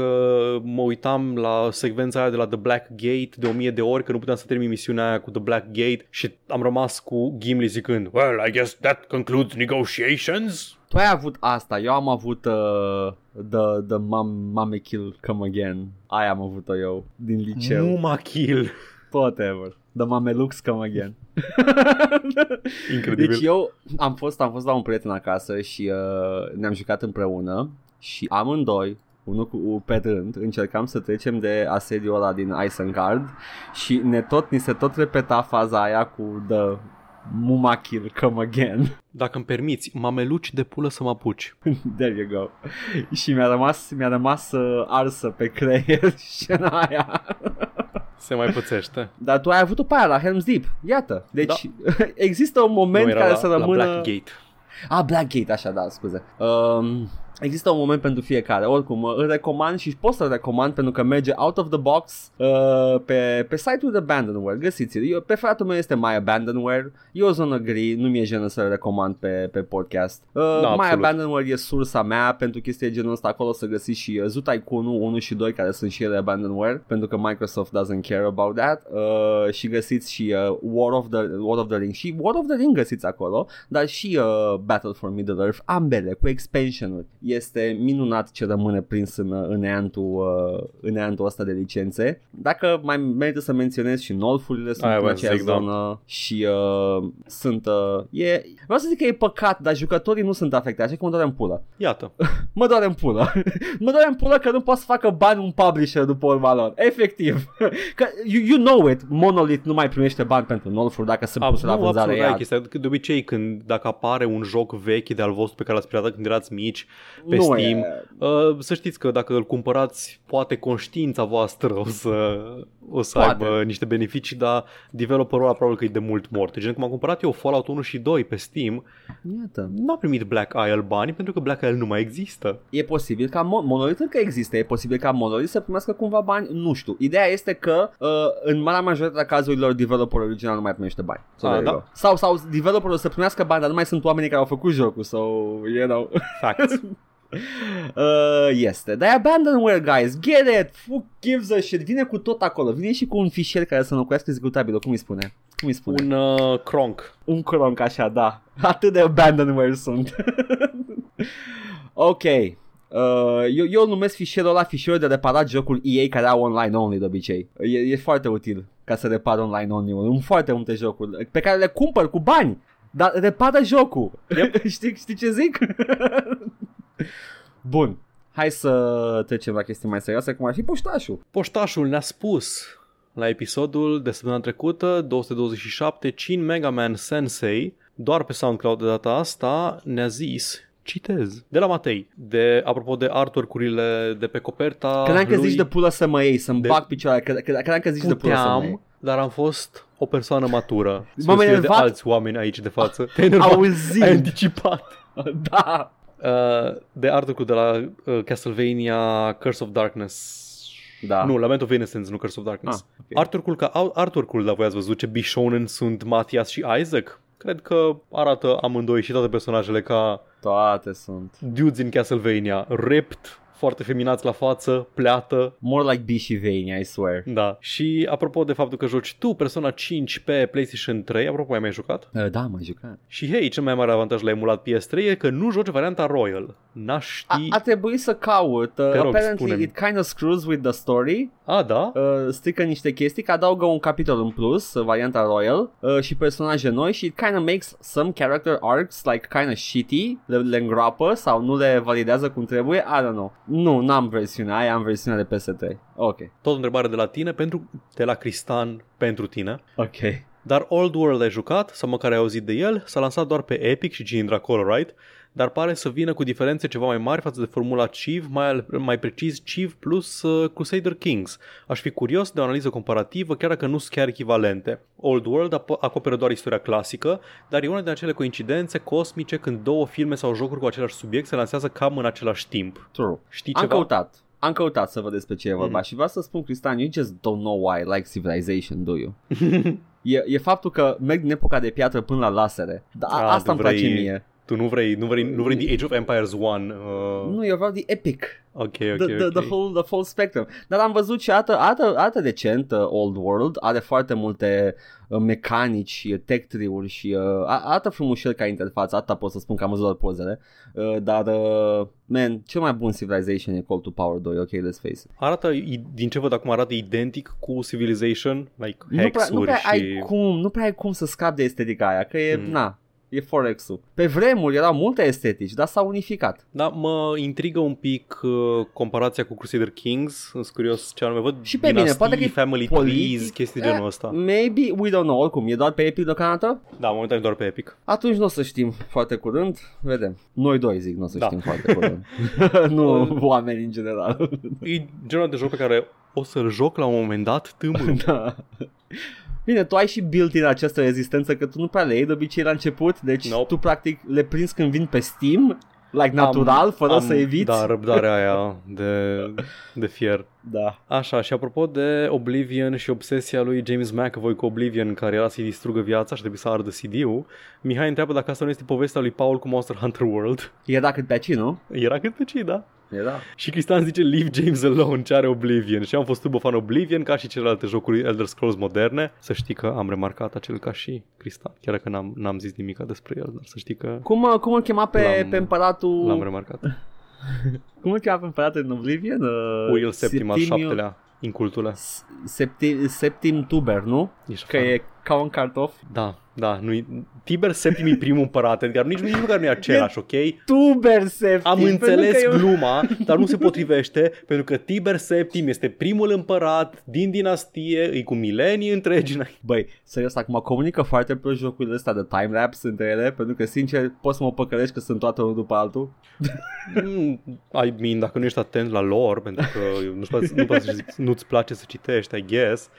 Speaker 2: mă uitam la secvența aia de la The Black Gate de o mie de ori, că nu puteam să termin misiunea aia cu The Black Gate și am rămas cu Gimli zicând Well, I guess that concludes negotiations.
Speaker 1: Tu ai avut asta, eu am avut uh, the, the mom, Mame Kill Come Again. Aia am avut-o eu din liceu.
Speaker 2: Muma Kill.
Speaker 1: Whatever. The Mamelux Come Again.
Speaker 2: Incredibil.
Speaker 1: Deci eu am fost, am fost la un prieten acasă și uh, ne-am jucat împreună și amândoi unul cu, pe rând, încercam să trecem de asediul ăla din Isengard și ne tot, ni se tot repeta faza aia cu The Mumakil, come again.
Speaker 2: Dacă îmi permiți, mameluci de pulă să mă apuci.
Speaker 1: There you go. Și mi-a rămas, mi-a rămas uh, arsă pe creier scena aia.
Speaker 2: Se mai pățește.
Speaker 1: Dar tu ai avut-o pe aia la Helm's Deep. Iată. Deci da. există un moment care
Speaker 2: la,
Speaker 1: să rămână...
Speaker 2: La Blackgate.
Speaker 1: Ah, Blackgate, așa, da, scuze. Um, Există un moment pentru fiecare, oricum îl recomand și pot să-l recomand pentru că merge out of the box uh, pe, pe site-ul de Abandonware, găsiți-l. Eu, preferatul meu este My Abandonware, e o zonă gri, nu mi-e jenă să-l recomand pe, pe podcast. Uh, da, My Abandonware e sursa mea pentru chestii genul ăsta, acolo să găsiți și uh, Zoo Tycoon 1 și 2 care sunt și ele Abandonware, pentru că Microsoft doesn't care about that. Uh, și găsiți și uh, War, of the, War of the Ring și War of the Ring găsiți acolo, dar și uh, Battle for Middle-earth, ambele cu expansion-uri este minunat ce rămâne prins în, în eantul, uh, în eantul ăsta de licențe. Dacă mai merită să menționez și nolfurile sunt Aia în aceeași da. zonă da. și uh, sunt... Uh, e, vreau să zic că e păcat, dar jucătorii nu sunt afectați, așa că mă doare în pulă.
Speaker 2: Iată.
Speaker 1: mă doare în pulă. mă doare în pulă că nu poți să facă bani un publisher după urma lor. Efectiv. că you, you know it, Monolith nu mai primește bani pentru nolfuri dacă se puse la vânzare
Speaker 2: absolut, chestia. De obicei când dacă apare un joc vechi de al vostru pe care l-ați piratat când erați mici pe nu Steam. E... Uh, să știți că dacă îl cumpărați, poate conștiința voastră o să, o să aibă niște beneficii, dar developerul ăla probabil că e de mult mort. Gen, cum am cumpărat eu Fallout 1 și 2 pe Steam, Iată. n-a primit Black Isle bani pentru că Black Isle nu mai există.
Speaker 1: E posibil ca Mon- Monolith încă există, e posibil ca Monolith să primească cumva bani, nu știu. Ideea este că uh, în marea majoritatea cazurilor developerul original nu mai primește bani. So, ah, da? Sau, sau developerul să primească bani, dar nu mai sunt oamenii care au făcut jocul, so, you know.
Speaker 2: Facts.
Speaker 1: Uh, este. Dar abandonware, guys. Get it. Who gives a shit? Vine cu tot acolo. Vine și cu un fișier care să înlocuiască executabilul. Cum îi spune? Cum îi spune?
Speaker 2: Un uh, cronk.
Speaker 1: Un cronk, așa, da. Atât de abandonware sunt. ok. Uh, eu, eu îl numesc fișierul ăla fișierul de reparat jocul EA care au online only de obicei. E, e foarte util ca să repar online only. În foarte multe jocuri pe care le cumpăr cu bani. Dar repară jocul. Yep. știi, știi ce zic? Bun. Hai să trecem la chestii mai serioase, cum ar fi poștașul.
Speaker 2: Poștașul ne-a spus la episodul de săptămâna trecută, 227, Chin Mega Man Sensei, doar pe SoundCloud de data asta, ne-a zis citez, de la Matei, de, apropo de artwork-urile de pe coperta
Speaker 1: Credeam că
Speaker 2: lui,
Speaker 1: zici de pulă să mă iei, să-mi
Speaker 2: de-
Speaker 1: bag picioare, cre- cre- credeam că zici de pulă să mă iei.
Speaker 2: puteam, dar am fost o persoană matură.
Speaker 1: M-am
Speaker 2: Spre de
Speaker 1: enervat.
Speaker 2: alți oameni aici de față. Te-ai enervat.
Speaker 1: Auzind.
Speaker 2: Ai anticipat.
Speaker 1: da.
Speaker 2: Uh, de artwork de la uh, Castlevania Curse of Darkness.
Speaker 1: Da.
Speaker 2: Nu, Lament of Innocence, nu Curse of Darkness.
Speaker 1: Ah, ok.
Speaker 2: Artwork-ul, ca, artwork-ul, dar voi ați văzut ce Bishonen sunt Matias și Isaac? Cred că arată amândoi și toate personajele ca
Speaker 1: Toate sunt.
Speaker 2: dudes din Castlevania, ripped, foarte feminați la față, pleată.
Speaker 1: More like Bishivania, Și swear.
Speaker 2: Da. Și apropo de faptul că joci tu Persona 5 pe PlayStation 3, apropo, ai mai jucat?
Speaker 1: Uh, da, m-ai jucat.
Speaker 2: Și hei, cel mai mare avantaj la emulat PS3 e că nu joci varianta Royal. N-aș
Speaker 1: A,
Speaker 2: ști...
Speaker 1: a trebuit să caut. Uh,
Speaker 2: Te rog,
Speaker 1: apparently
Speaker 2: spune-mi.
Speaker 1: it kind of screws with the story.
Speaker 2: A, da?
Speaker 1: Uh, strică niște chestii, că adaugă un capitol în plus, uh, varianta Royal, uh, și personaje noi și it kind of makes some character arcs like kind of shitty, le, le îngroapă sau nu le validează cum trebuie, I don't know. Nu, n-am versiunea aia, am versiunea de PS3. Ok.
Speaker 2: Tot o întrebare de la tine, pentru, de la Cristan pentru tine.
Speaker 1: Ok.
Speaker 2: Dar Old World ai jucat, sau măcar ai auzit de el, s-a lansat doar pe Epic și Gindra Colorite, dar pare să vină cu diferențe ceva mai mari față de formula Civ, mai, al- mai precis Civ plus uh, Crusader Kings. Aș fi curios de o analiză comparativă, chiar dacă nu sunt chiar echivalente. Old World ap- acoperă doar istoria clasică, dar e una din acele coincidențe cosmice când două filme sau jocuri cu același subiect se lansează cam în același timp.
Speaker 1: True.
Speaker 2: Știi
Speaker 1: Am
Speaker 2: ceva?
Speaker 1: căutat. Am căutat să văd despre ce e vorba
Speaker 2: Mhm.
Speaker 1: și vreau să spun, Cristian, you just don't know why I like Civilization, do you? e, e faptul că merg din epoca de piatră până la lasere. Da,
Speaker 2: Ah,
Speaker 1: asta
Speaker 2: tu
Speaker 1: îmi place
Speaker 2: vrei-
Speaker 1: mie.
Speaker 2: Tu nu vrei, nu vrei, nu vrei The Age of Empires 1. Uh,
Speaker 1: Nu, eu vreau de epic.
Speaker 2: ok, ok,
Speaker 1: the,
Speaker 2: ok.
Speaker 1: the, the, whole, the whole spectrum. Dar am văzut și arată, arată, arată decent uh, Old World, are foarte multe uh, mecanici, uh, tech tree-uri și uh, a- arată frumușel ca interfață, atâta pot să spun că am văzut doar pozele, uh, dar uh, man, cel mai bun Civilization e Call to Power 2, ok, let's face it.
Speaker 2: Arată, i- din ce văd acum, arată identic cu Civilization, like
Speaker 1: Nu prea,
Speaker 2: hex-uri
Speaker 1: nu prea
Speaker 2: și...
Speaker 1: ai cum, nu prea ai cum să scapi de estetica aia, că e,
Speaker 2: Mm.
Speaker 1: na, e Forex-ul. Pe vremuri erau multe estetici, dar s-au unificat.
Speaker 2: Da, mă intrigă un pic uh, comparația cu Crusader Kings, sunt curios ce anume văd.
Speaker 1: Și pe mine, poate că e
Speaker 2: family
Speaker 1: politic,
Speaker 2: trees, chestii
Speaker 1: eh,
Speaker 2: genul ăsta.
Speaker 1: Maybe, we don't know, oricum, e doar pe Epic deocamdată?
Speaker 2: Da, momentan e doar pe Epic.
Speaker 1: Atunci nu o să știm foarte curând, vedem. Noi doi zic, nu o să
Speaker 2: Da.
Speaker 1: știm foarte curând. nu oameni în general.
Speaker 2: E genul de joc pe care o să-l joc la un moment dat tâmând.
Speaker 1: da. Bine, tu ai și built-in această rezistență că tu nu prea le iei de obicei la început, deci
Speaker 2: Nope.
Speaker 1: tu practic le prinzi când vin pe Steam, like natural, fără
Speaker 2: am,
Speaker 1: să eviți.
Speaker 2: Da, răbdarea aia de, de fier.
Speaker 1: Da.
Speaker 2: Așa, și apropo de Oblivion și obsesia lui James McAvoy cu Oblivion, care era să-i distrugă viața și trebuie să ardă CD-ul, Mihai întreabă dacă asta nu este povestea lui Paul cu Monster Hunter World.
Speaker 1: Era cât pe aici, nu?
Speaker 2: Era cât pe ce, da?
Speaker 1: Era.
Speaker 2: Și Cristian zice Leave James alone, ce are Oblivion. Și am fost turbo fan Oblivion ca și celelalte jocuri Elder Scrolls moderne. Să știi că am remarcat acel ca și Cristian. Chiar dacă n-am, n-am zis nimic despre el, dar să știi că
Speaker 1: Cum, uh, cum îl chema pe,
Speaker 2: L-am-
Speaker 1: pe împăratul...
Speaker 2: l-am remarcat.
Speaker 1: Cum îl chema pe împăratul în Oblivion? Uh,
Speaker 2: Uriel Septim al
Speaker 1: Septimiu-
Speaker 2: șaptelea, incultule.
Speaker 1: Septim, septim Tuber, nu?
Speaker 2: Ești
Speaker 1: Că
Speaker 2: fan.
Speaker 1: e ca un cartof.
Speaker 2: Da, da, nu Tiber Septim e primul împărat, adică nici, nici măcar nu e același, ok?
Speaker 1: Tuber Septim.
Speaker 2: Am
Speaker 1: pentru
Speaker 2: înțeles
Speaker 1: că eu-
Speaker 2: gluma, dar nu se potrivește pentru că Tiber Septim este primul împărat din dinastie, e cu milenii întregi înainte.
Speaker 1: Băi, serios, acum comunică foarte prost jocurile astea de timelapse între ele, pentru că, sincer, poți să mă păcălești că sunt toate unul după altul.
Speaker 2: Mm, I mean, dacă nu ești atent la lor, pentru că nu-ți place, nu place să zic, nu-ți place să citești, I guess.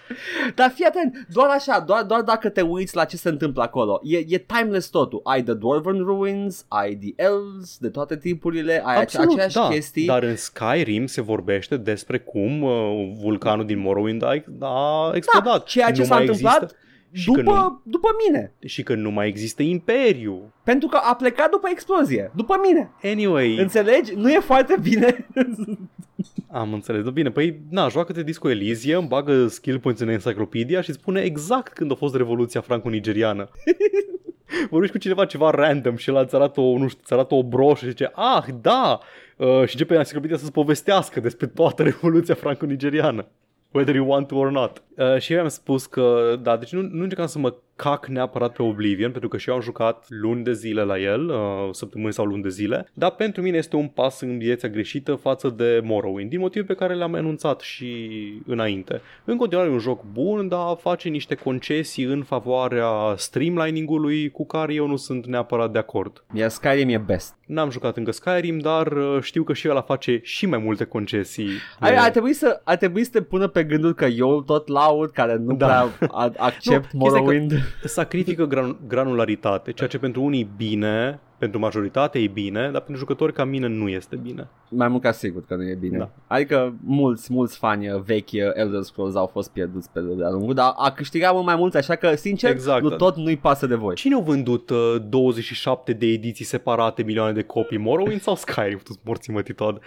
Speaker 1: Dar fii atent, doar așa, doar, doar dacă te uiți la ce se întâmplă acolo. E, e timeless totul. Ai The Dwarven Ruins, ai The Elves, de toate tipurile, ai ace- aceleași
Speaker 2: da.
Speaker 1: chestii.
Speaker 2: Dar în Skyrim se vorbește despre cum uh, vulcanul din Morrowind a, a explodat.
Speaker 1: da, ceea ce
Speaker 2: Nu
Speaker 1: s-a
Speaker 2: mai
Speaker 1: întâmplat
Speaker 2: există, și că,
Speaker 1: după,
Speaker 2: nu,
Speaker 1: după mine.
Speaker 2: și că nu mai există imperiu.
Speaker 1: Pentru că a plecat după explozie, după mine.
Speaker 2: Anyway,
Speaker 1: Înțelegi? Nu e foarte bine.
Speaker 2: am înțeles. Da, bine, păi, na, joacă-te Disco Elysium, bagă skill points în Encyclopedia și îți spune exact când a fost Revoluția Franco-Nigeriană. Vorbești cu cineva ceva random și el îți arată o, nu știu, îți arată o broșă și zice, ah, da, uh, și începe enciclopedia să-ți povestească despre toată Revoluția franco-nigeriană whether you want to or not. Uh, și eu am spus că, da, deci nu, nu încercam să mă cac neapărat pe Oblivion, pentru că și eu am jucat luni de zile la el, uh, săptămâni sau luni de zile, dar pentru mine este un pas în viața greșită față de Morrowind, din motive pe care le-am enunțat și înainte. În continuare e un joc bun, dar face niște concesii în favoarea streamlining-ului cu care eu nu sunt neapărat de acord.
Speaker 1: Iar Skyrim e best.
Speaker 2: N-am jucat încă Skyrim, dar uh, știu că și ăla face și mai multe concesii.
Speaker 1: Ar, ar, trebui să, ar trebui să te pună pe gândul că eu tot laud, care nu da. prea a- accept
Speaker 2: Nu,
Speaker 1: Morrowind.
Speaker 2: chestia sacrifică gran- granularitate, ceea ce pentru unii e bine, pentru majoritate e bine, dar pentru jucători ca mine nu este bine.
Speaker 1: Mai mult ca sigur că nu e bine.
Speaker 2: Da.
Speaker 1: Adică mulți, mulți fani uh, vechi uh, Elder Scrolls au fost pierduți pe de-a lungul, dar a câștigat mult mai mulți, așa că, sincer,
Speaker 2: Exact.
Speaker 1: nu tot nu-i pasă de voi.
Speaker 2: Cine au vândut uh, 27 de ediții separate, milioane de copii? Morrowind sau Skyrim? Tu morții mătii tot.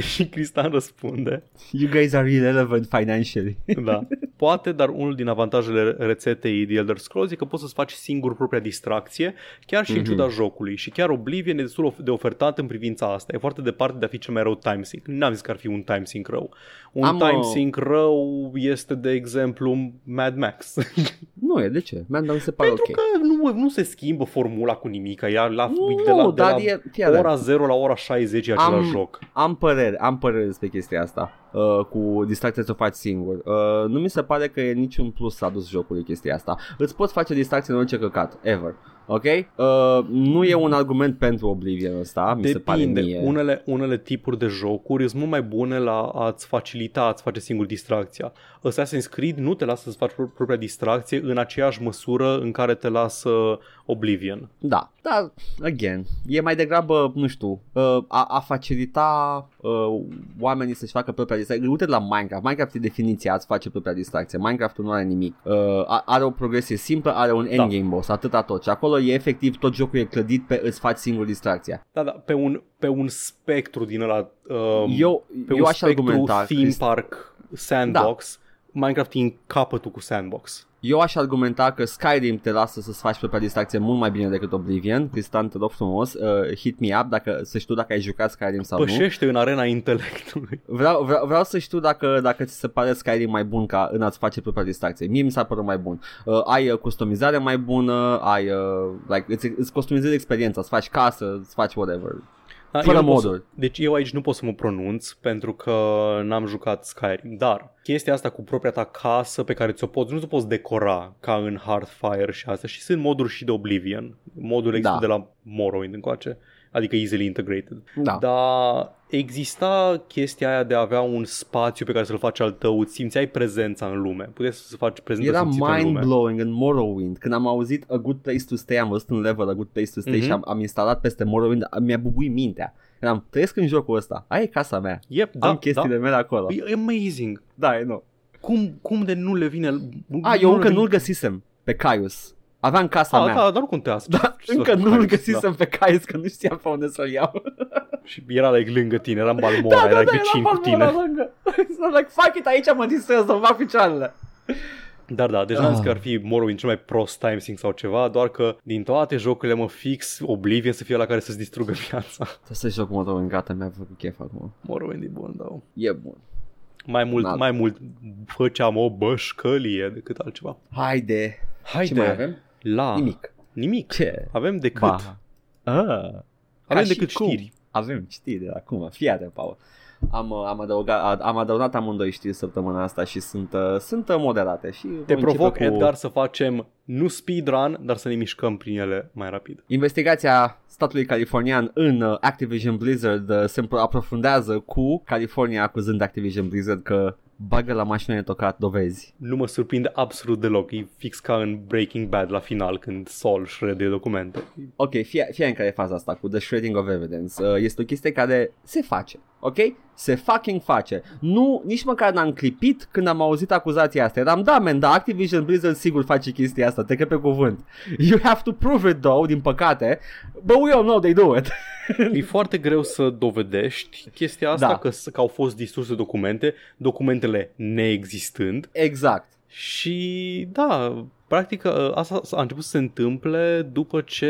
Speaker 2: Și Cristian răspunde.
Speaker 1: You guys are irrelevant financially.
Speaker 2: Da. Poate, dar unul din avantajele rețetei The Elder Scrolls e că poți să-ți faci singur propria distracție, chiar și mm-hmm. în ciuda jocului. Și chiar Oblivion e destul de ofertat în privința asta. E foarte departe de a fi cel mai rău time sync. N-am zis că ar fi un time sync rău. Un
Speaker 1: Am
Speaker 2: time
Speaker 1: o-
Speaker 2: sync rău este, de exemplu, Mad Max.
Speaker 1: nu e, de ce? Man, dar mi se pare
Speaker 2: Pentru
Speaker 1: ok.
Speaker 2: că nu, nu se schimbă formula cu nimic. Ea la,
Speaker 1: Nu,
Speaker 2: de la, de
Speaker 1: dar
Speaker 2: la
Speaker 1: e- fii atent.
Speaker 2: ora 0 la ora 60 e același
Speaker 1: Am-
Speaker 2: joc.
Speaker 1: Am păreri, am păreri despre chestia asta uh, cu distracția să o faci singur. Uh, nu mi se pare că e niciun plus adus jocului chestia asta. Îți poți face distracție în orice căcat, ever. Ok? Uh, nu e un argument pentru Oblivion ăsta, mi se pare
Speaker 2: Depinde.
Speaker 1: mie.
Speaker 2: Unele, unele tipuri de jocuri sunt mult mai bune la a-ți facilita, a-ți face singur distracția. Assassin's Creed nu te lasă să faci pro- propria distracție în aceeași măsură în care te lasă Oblivion.
Speaker 1: Da, dar, again, e mai degrabă, nu știu, uh, a, a facilita uh, oamenii să-și facă propria distracție. Uite la Minecraft. Minecraft e definiția, ați face propria distracție. Minecraft nu are nimic. Uh, a- are o progresie simplă, are un
Speaker 2: Da.
Speaker 1: endgame boss, atâta tot. Și acolo e efectiv tot jocul e clădit pe îți faci singur distracția.
Speaker 2: Da, da, pe un, pe un spectru din ăla, um,
Speaker 1: eu
Speaker 2: pe
Speaker 1: eu
Speaker 2: un
Speaker 1: aș
Speaker 2: spectru
Speaker 1: argumenta,
Speaker 2: theme
Speaker 1: Crist-
Speaker 2: park, sandbox, Minecraft e în capătul cu sandbox.
Speaker 1: Eu aș argumenta că Skyrim te lasă să-ți faci propria distracție mult mai bine decât Oblivion. Cristian, te rog frumos, uh, hit me up dacă, să știu dacă ai jucat Skyrim sau nu.
Speaker 2: Pășește în arena intelectului.
Speaker 1: Vreau, vreau, vreau să știu dacă, dacă ți se pare Skyrim mai bun ca în a-ți face propria distracție. Mie mi s-a părut mai bun. Uh, ai uh, customizare mai bună, ai, uh, like, îți, îți customizezi experiența, îți faci casă, îți faci whatever.
Speaker 2: Da,
Speaker 1: Fără
Speaker 2: eu nu pot
Speaker 1: moduri.
Speaker 2: Să, deci eu aici nu pot să mă pronunț pentru că n-am jucat Skyrim, dar chestia asta cu propria ta casă pe care ți-o poți, nu ți-o poți decora ca în Hearthfire și asta și sunt moduri și de Oblivion, modul există
Speaker 1: Da.
Speaker 2: de la Morrowind încoace, adică easily integrated.
Speaker 1: Da.
Speaker 2: Dar exista chestia aia de a avea un spațiu pe care să-l faci al tău, îți simțeai prezența în lume, puteai să faci prezența
Speaker 1: Era
Speaker 2: simțită în lume.
Speaker 1: mind-blowing în Morrowind. Când am auzit A Good Place to Stay, am văzut în level A Good Place to Stay
Speaker 2: Mhm.
Speaker 1: și am, am instalat peste Morrowind, mi-a bubuit mintea. Eram, trăiesc în jocul ăsta, aia e casa mea.
Speaker 2: Yep, da,
Speaker 1: am chestiile
Speaker 2: da.
Speaker 1: mele acolo.
Speaker 2: E amazing.
Speaker 1: Da, e nu.
Speaker 2: Cum, cum de nu le vine...
Speaker 1: A, eu încă nu-l găsisem pe Caius. Aveam casa
Speaker 2: A,
Speaker 1: mea.
Speaker 2: da, dar nu contează.
Speaker 1: Da,
Speaker 2: Ce
Speaker 1: încă
Speaker 2: să
Speaker 1: nu-l
Speaker 2: faci,
Speaker 1: găsisem pe Caius, că nu știam pe unde să-l iau.
Speaker 2: Și era like, lângă tine, era în Balmora, era vecin cu tine.
Speaker 1: lângă. So, like, fuck it, aici mă distrez, să fac picioarele.
Speaker 2: Dar da, deci n-am zis
Speaker 1: Ah.
Speaker 2: că ar fi Morrowind cel mai prost time sync sau ceva, doar că din toate jocurile mă fix Oblivion să fie la care să-ți distrugă viața.
Speaker 1: Trebuie să joc motorul în gata, mi-a făcut chef acum.
Speaker 2: Morrowind e bun, da.
Speaker 1: E bun.
Speaker 2: Mai mult,
Speaker 1: Da.
Speaker 2: mai mult făceam o bășcălie decât altceva.
Speaker 1: Haide.
Speaker 2: Haide,
Speaker 1: Ce mai avem?
Speaker 2: La...
Speaker 1: Nimic.
Speaker 2: Nimic.
Speaker 1: Ce?
Speaker 2: Avem decât.
Speaker 1: Ba. Ah.
Speaker 2: Avem
Speaker 1: Ca și
Speaker 2: decât
Speaker 1: cum.
Speaker 2: știri.
Speaker 1: Avem știri de acum. Fii atent, Paul. Am, uh, am, adăugat, am adăugat amândoi știri săptămâna asta și sunt, uh, sunt uh, moderate. Și
Speaker 2: Te
Speaker 1: vom
Speaker 2: provoc,
Speaker 1: începe cu
Speaker 2: Edgar, să facem nu speedrun, dar să ne mișcăm prin ele mai rapid.
Speaker 1: Investigația statului californian în uh, Activision Blizzard uh, se aprofundează cu California acuzând Activision Blizzard că bagă la mașină de tocat dovezi.
Speaker 2: Nu mă surprinde absolut deloc. E fix ca în Breaking Bad la final, când Saul șrede documente.
Speaker 1: Ok, fie, fie în care e faza asta cu the shredding of evidence. Uh, este o chestie care se face, ok? Se fucking face. Nu, nici măcar n-am clipit când am auzit acuzația asta. Eram, da, man, da, Activision Blizzard sigur face chestia asta, te cred pe cuvânt. You have to prove it, though, din păcate, but we all know they do it.
Speaker 2: E foarte greu să dovedești chestia asta,
Speaker 1: Da.
Speaker 2: că, că au fost distruse documente, documentele neexistând
Speaker 1: exact.
Speaker 2: și da, Practic, uh, asta a început să se întâmple după ce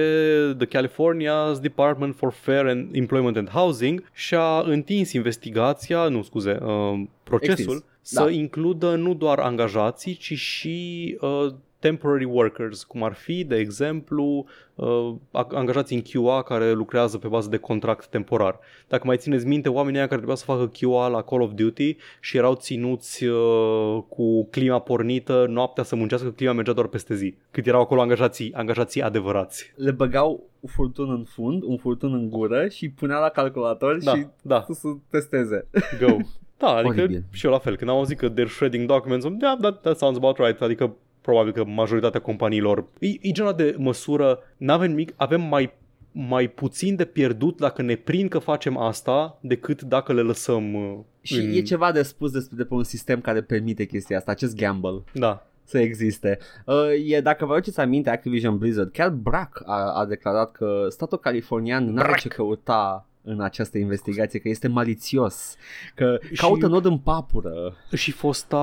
Speaker 2: The California's Department for Fair and Employment and Housing și-a întins investigația, nu scuze, uh, procesul, Extins. să da. includă nu doar angajații, ci și uh, temporary workers, cum ar fi, de exemplu, uh, angajați în QA care lucrează pe bază de contract temporar. Dacă mai țineți minte, oamenii care trebuia să facă QA la Call of Duty și erau ținuți uh, cu clima pornită noaptea să muncească, clima mergea doar peste zi. Cât erau acolo angajații, angajații adevărați.
Speaker 1: Le băgau un furtun în fund, un furtun în gură și punea la calculator
Speaker 2: da,
Speaker 1: și
Speaker 2: da.
Speaker 1: să testeze.
Speaker 2: Go. Da, adică Oribil. și eu la fel, când am auzit că they're shredding documents, yeah, that, that sounds about right, adică probabil că majoritatea companiilor. E, e genul de măsură, n-avem mic, avem mai mai puțin de pierdut dacă ne prind că facem asta decât dacă le lăsăm uh,
Speaker 1: Și în... e ceva de spus despre de un sistem care permite chestia asta, acest gamble.
Speaker 2: Da.
Speaker 1: Să existe. Uh, e, dacă vă aduceți aminte, Activision Blizzard, chiar Brack a, a declarat că statul californian nu are ce căuta în această investigație, că este malițios, că și... caută nod în papură.
Speaker 2: Și fosta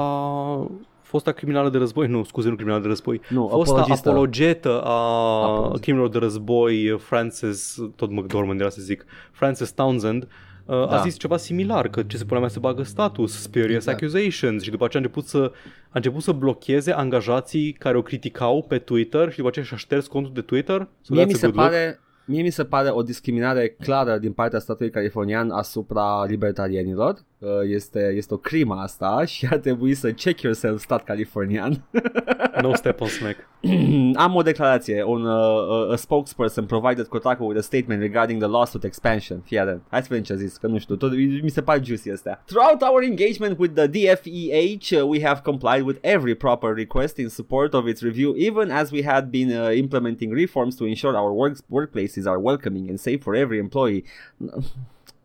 Speaker 2: fosta criminală de război, nu, scuze, nu criminală de război,
Speaker 1: nu,
Speaker 2: fosta
Speaker 1: apologistă.
Speaker 2: apologetă a Apologist. criminalilor de război, Francis, tot McDormand era să zic, Francis Townsend, uh, da. a zis ceva similar, că ce se pune mea se bagă status, spurious exact. accusations și după aceea a început să, a început să blocheze angajații care o criticau pe Twitter și după aceea și-a șters contul de Twitter.
Speaker 1: Mie mi se pare, look. Mie mi se pare o discriminare clară din partea statului californian asupra libertarianilor. Uh, este, este o crimă asta și ar trebui să check yourself stat californian.
Speaker 2: no step on smack.
Speaker 1: Am o declarație. Un uh, a spokesperson provided Kotaku with a statement regarding the lawsuit expansion. Fii atent. Hai să vedem ce a zis, că nu știu. Tot, mi se pare juicy astea. Throughout our engagement with the DFEH, uh, we have complied with every proper request in support of its review, even as we had been uh, implementing reforms to ensure our work- workplaces are welcoming and safe for every employee.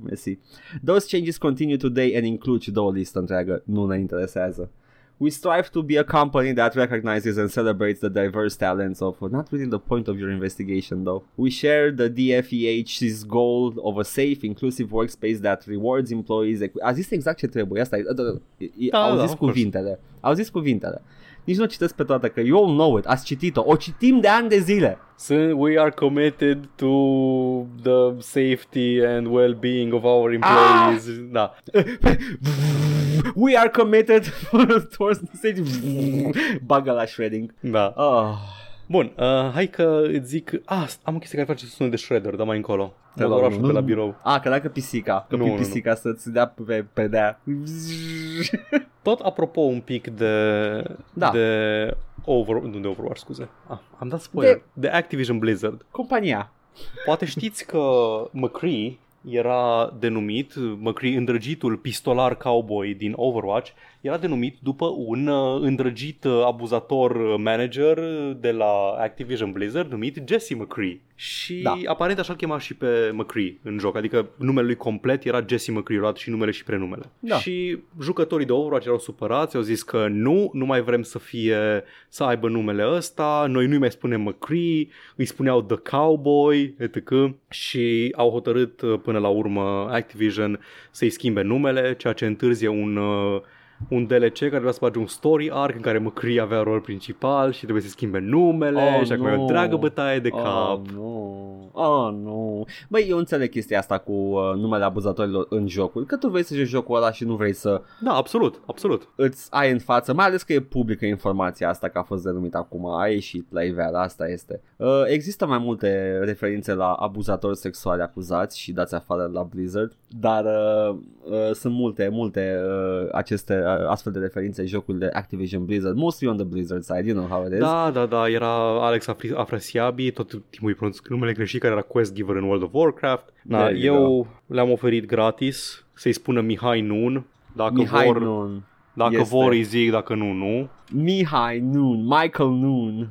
Speaker 1: Mersi. Those changes continue today and include și două listă întreagă. Nu ne interesează. We strive to be a company that recognizes and celebrates the diverse talents of not really the point of your investigation though. We share the DFEH's goal of a safe, inclusive workspace that rewards employees. A zis exact ce trebuie. Asta e, da, au zis da, cuvintele. Au zis cuvintele nici nu o citesc pe toate, că you all know it, ați citit-o, o citim de ani de zile.
Speaker 2: So we are committed to the safety and well-being of our employees. Ah! Da.
Speaker 1: we are committed towards the safety. Bagă la shredding.
Speaker 2: Da. Oh. Bun, uh, hai că îți zic... Ah, am o chestie care face sunul de shredder, dar mai încolo.
Speaker 1: De la, nu, de la birou. Ah, că dacă pisica, că nu, pisica nu. să-ți dea pe, pe dea.
Speaker 2: Tot apropo un pic de... Da. De over, nu de Overwatch, scuze. Ah, am dat spoiler. De, de Activision Blizzard.
Speaker 1: Compania.
Speaker 2: Poate știți că McCree era denumit, McCree, îndrăgitul pistolar cowboy din Overwatch, era denumit după un uh, îndrăgit uh, abuzator uh, manager de la Activision Blizzard numit Jesse McCree. Și da. aparent așa-l chema și pe McCree în joc, adică numele lui complet era Jesse McCree, luat și numele și prenumele. Da. Și jucătorii de Overwatch erau supărați, au zis că nu, nu mai vrem să fie, să aibă numele ăsta, noi nu-i mai spunem McCree, îi spuneau The Cowboy, etc. Și au hotărât până la urmă Activision să-i schimbe numele, ceea ce întârzie un un DLC care vrea să bage un story arc în care McCree avea rol principal și trebuie să schimbe numele oh, și acum no. e o dragă bătaie de oh, cap.
Speaker 1: No. Oh, nu. Băi, eu înțeleg chestia asta cu uh, numele abuzatorilor în jocul. Că tu vrei să joci jocul ăla și nu vrei să...
Speaker 2: Da, absolut, absolut.
Speaker 1: Îți ai în față, mai ales că e publică informația asta că a fost denumit acum, a ieșit la iveală, asta este. Uh, există mai multe referințe la abuzatori sexuali acuzați și dați afară la Blizzard, dar uh, uh, sunt multe, multe uh, aceste uh, astfel de referințe în jocul de Activision Blizzard, mostly on the Blizzard side, you know how it is.
Speaker 2: Da, da, da, era Alex Afrasiabi, tot timpul îi pronunț numele greșit, care era quest giver în World of Warcraft. Da, eu le-am oferit gratis să-i spună Mihai Nun, dacă
Speaker 1: Mihai
Speaker 2: vor,
Speaker 1: Nun.
Speaker 2: Dacă este. vor îi zic, dacă nu, nu.
Speaker 1: Mihai Nun, Michael Nun.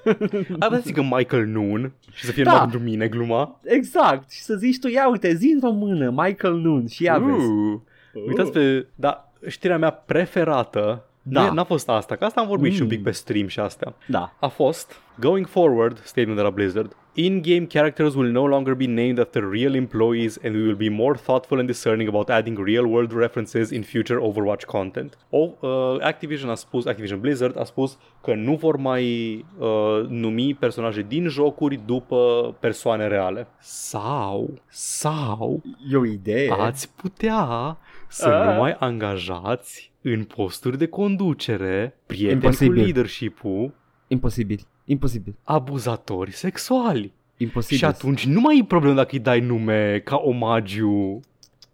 Speaker 2: Ar să zică Michael Nun și să fie da. pentru mine gluma.
Speaker 1: Exact. Și să zici tu, ia uite, zi în română, Michael Nun și ia uh. vezi.
Speaker 2: Uitați pe, da, știrea mea preferată
Speaker 1: Da.
Speaker 2: N-a fost asta, că asta am vorbit mm. și un
Speaker 1: Mm.
Speaker 2: pic pe stream și astea.
Speaker 1: Da.
Speaker 2: A fost, going forward, statement de la Blizzard, in-game characters will no longer be named after real employees and we will be more thoughtful and discerning about adding real-world references in future Overwatch content. O, uh, Activision a spus, Activision Blizzard a spus că nu vor mai uh, numi personaje din jocuri după persoane reale. Sau, sau,
Speaker 1: E o idee.
Speaker 2: ați putea să
Speaker 1: A.
Speaker 2: nu mai angajați în posturi de conducere, prieteni
Speaker 1: Imposibil.
Speaker 2: cu leadership-ul,
Speaker 1: Imposibil. Imposibil.
Speaker 2: abuzatori sexuali.
Speaker 1: Imposibil.
Speaker 2: Și atunci nu mai e problemă dacă îi dai nume ca omagiu.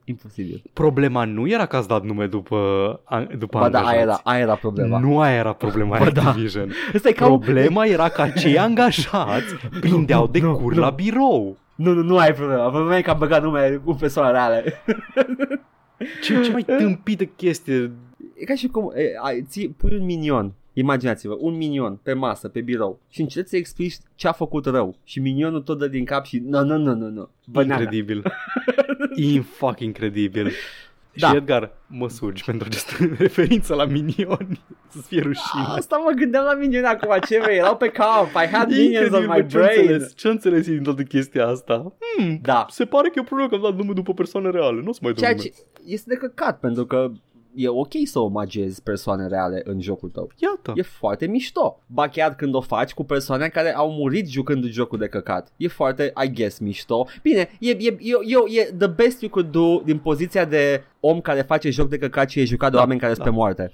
Speaker 1: Imposibil.
Speaker 2: Problema nu era că ați dat nume după, a- după
Speaker 1: Ba da,
Speaker 2: angajați.
Speaker 1: aia era, aia era problema.
Speaker 2: Nu aia era problema
Speaker 1: Ba da.
Speaker 2: Activision.
Speaker 1: Ăsta e ca un-
Speaker 2: Problema era că acei angajați prindeau de
Speaker 1: nu,
Speaker 2: cur
Speaker 1: nu.
Speaker 2: la birou.
Speaker 1: Nu, nu, nu ai problema. Problema e că am băgat nume cu persoane reale.
Speaker 2: Ce, ce mai tâmpită chestie.
Speaker 1: E ca și cum e, ai, ții, pui un minion. Imaginați-vă, un minion pe masă, pe birou și încerci să explici ce a făcut rău și minionul tot dă din cap și nu, nu, nu, nu, nu. Banana.
Speaker 2: Incredibil. In fucking incredibil.
Speaker 1: Da.
Speaker 2: Și Edgar, mă surgi pentru această referință la minioni. Să-ți fie rușine.
Speaker 1: Asta mă gândeam la minioni acum, ce vrei, erau pe cap, I had minions on
Speaker 2: Incredibil,
Speaker 1: my
Speaker 2: bă, ce
Speaker 1: brain.
Speaker 2: înțeles, ce înțeles din toată chestia asta? Hmm,
Speaker 1: Da,
Speaker 2: se pare că e o problemă că am dat nume după persoane reale. Nu o să mai dau
Speaker 1: ceea
Speaker 2: nume.
Speaker 1: ce este de căcat, pentru că e ok să omagezi persoane reale în jocul tău.
Speaker 2: Iată.
Speaker 1: E foarte mișto. Ba chiar când o faci cu persoane care au murit jucând jocul de căcat. E foarte, I guess, mișto. Bine, e, e, e, e the best you could do din poziția de om care face joc de căcat și e jucat de
Speaker 2: Da,
Speaker 1: oameni care sunt
Speaker 2: da.
Speaker 1: pe moarte.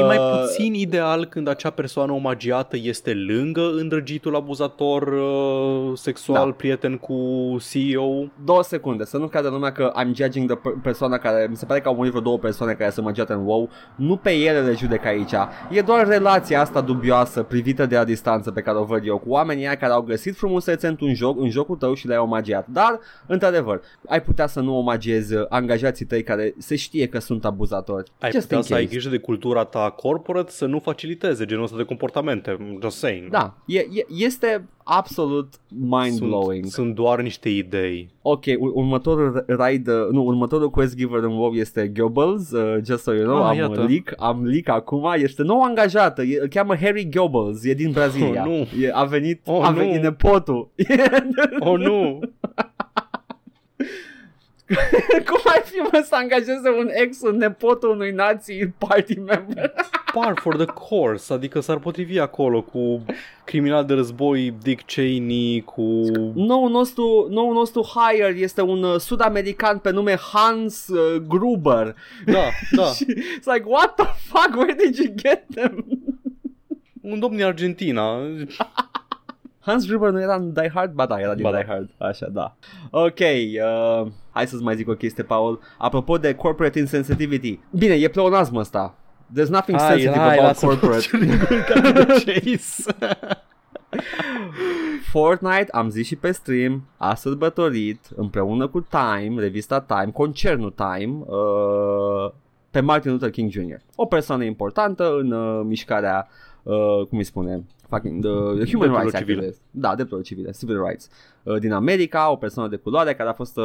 Speaker 2: E mai
Speaker 1: Uh,
Speaker 2: puțin ideal când acea persoană omagiată este lângă îndrăgitul abuzator uh, sexual,
Speaker 1: Da.
Speaker 2: prieten cu CEO.
Speaker 1: Două secunde, să nu cadă lumea că I'm judging the per- persoana care, mi se pare că au murit vreo două persoane care sunt magiate în WoW, nu pe ele le judec aici, e doar relația asta dubioasă privită de la distanță pe care o văd eu cu oamenii aia care au găsit frumusețe într-un joc, în jocul tău și le-ai omagiat, dar, într-adevăr, ai putea să nu omagiezi uh, angajații tăi care se știe că sunt abuzatori.
Speaker 2: Ai
Speaker 1: Just
Speaker 2: putea
Speaker 1: in
Speaker 2: să ai
Speaker 1: case.
Speaker 2: grijă de cultura ta corporate să nu faciliteze genul ăsta de comportamente. Just saying.
Speaker 1: Da, e, e, este absolut mind-blowing.
Speaker 2: Sunt, sunt doar niște idei.
Speaker 1: Ok, ur- următorul raid, uh, nu, următorul quest giver în WoW este Goebbels, uh, just so you know,
Speaker 2: Ah,
Speaker 1: am
Speaker 2: iată.
Speaker 1: leak, am leak acum, este nou angajată, e, îl cheamă Harry Goebbels, e din Brazilia.
Speaker 2: Oh, nu.
Speaker 1: E, a venit,
Speaker 2: Oh,
Speaker 1: a
Speaker 2: nu.
Speaker 1: venit nepotul.
Speaker 2: Oh, nu!
Speaker 1: Cum ar fi mă să angajeze un ex în nepotul unui nazi party member?
Speaker 2: Par for the course, adică s-ar potrivi acolo cu criminal de război Dick Cheney, cu...
Speaker 1: Noul nostru, noul nostru hire este un uh, sud-american pe nume Hans uh, Gruber.
Speaker 2: Da, da.
Speaker 1: Și it's like, what the fuck, where did you get them?
Speaker 2: Un domn din Argentina.
Speaker 1: Hans Gruber nu era în Die Hard? Ba da, era din
Speaker 2: Ba da.
Speaker 1: Die Hard. Așa, da. Ok, uh, hai să-ți mai zic o chestie, Paul. Apropo de corporate insensitivity. Bine, e pleonasm ăsta. There's nothing sensitive about corporate.
Speaker 2: Chase.
Speaker 1: Fortnite, am zis și pe stream, a sărbătorit împreună cu Time, revista Time, concernul Time, uh, pe Martin Luther King Jr. O persoană importantă în uh, mișcarea, uh, cum îi spune, fucking, the, the Human
Speaker 2: Drepturilor
Speaker 1: Rights
Speaker 2: civile.
Speaker 1: Activist. Da, drepturile civile, civil rights. Uh, din America, o persoană de culoare care a fost, uh,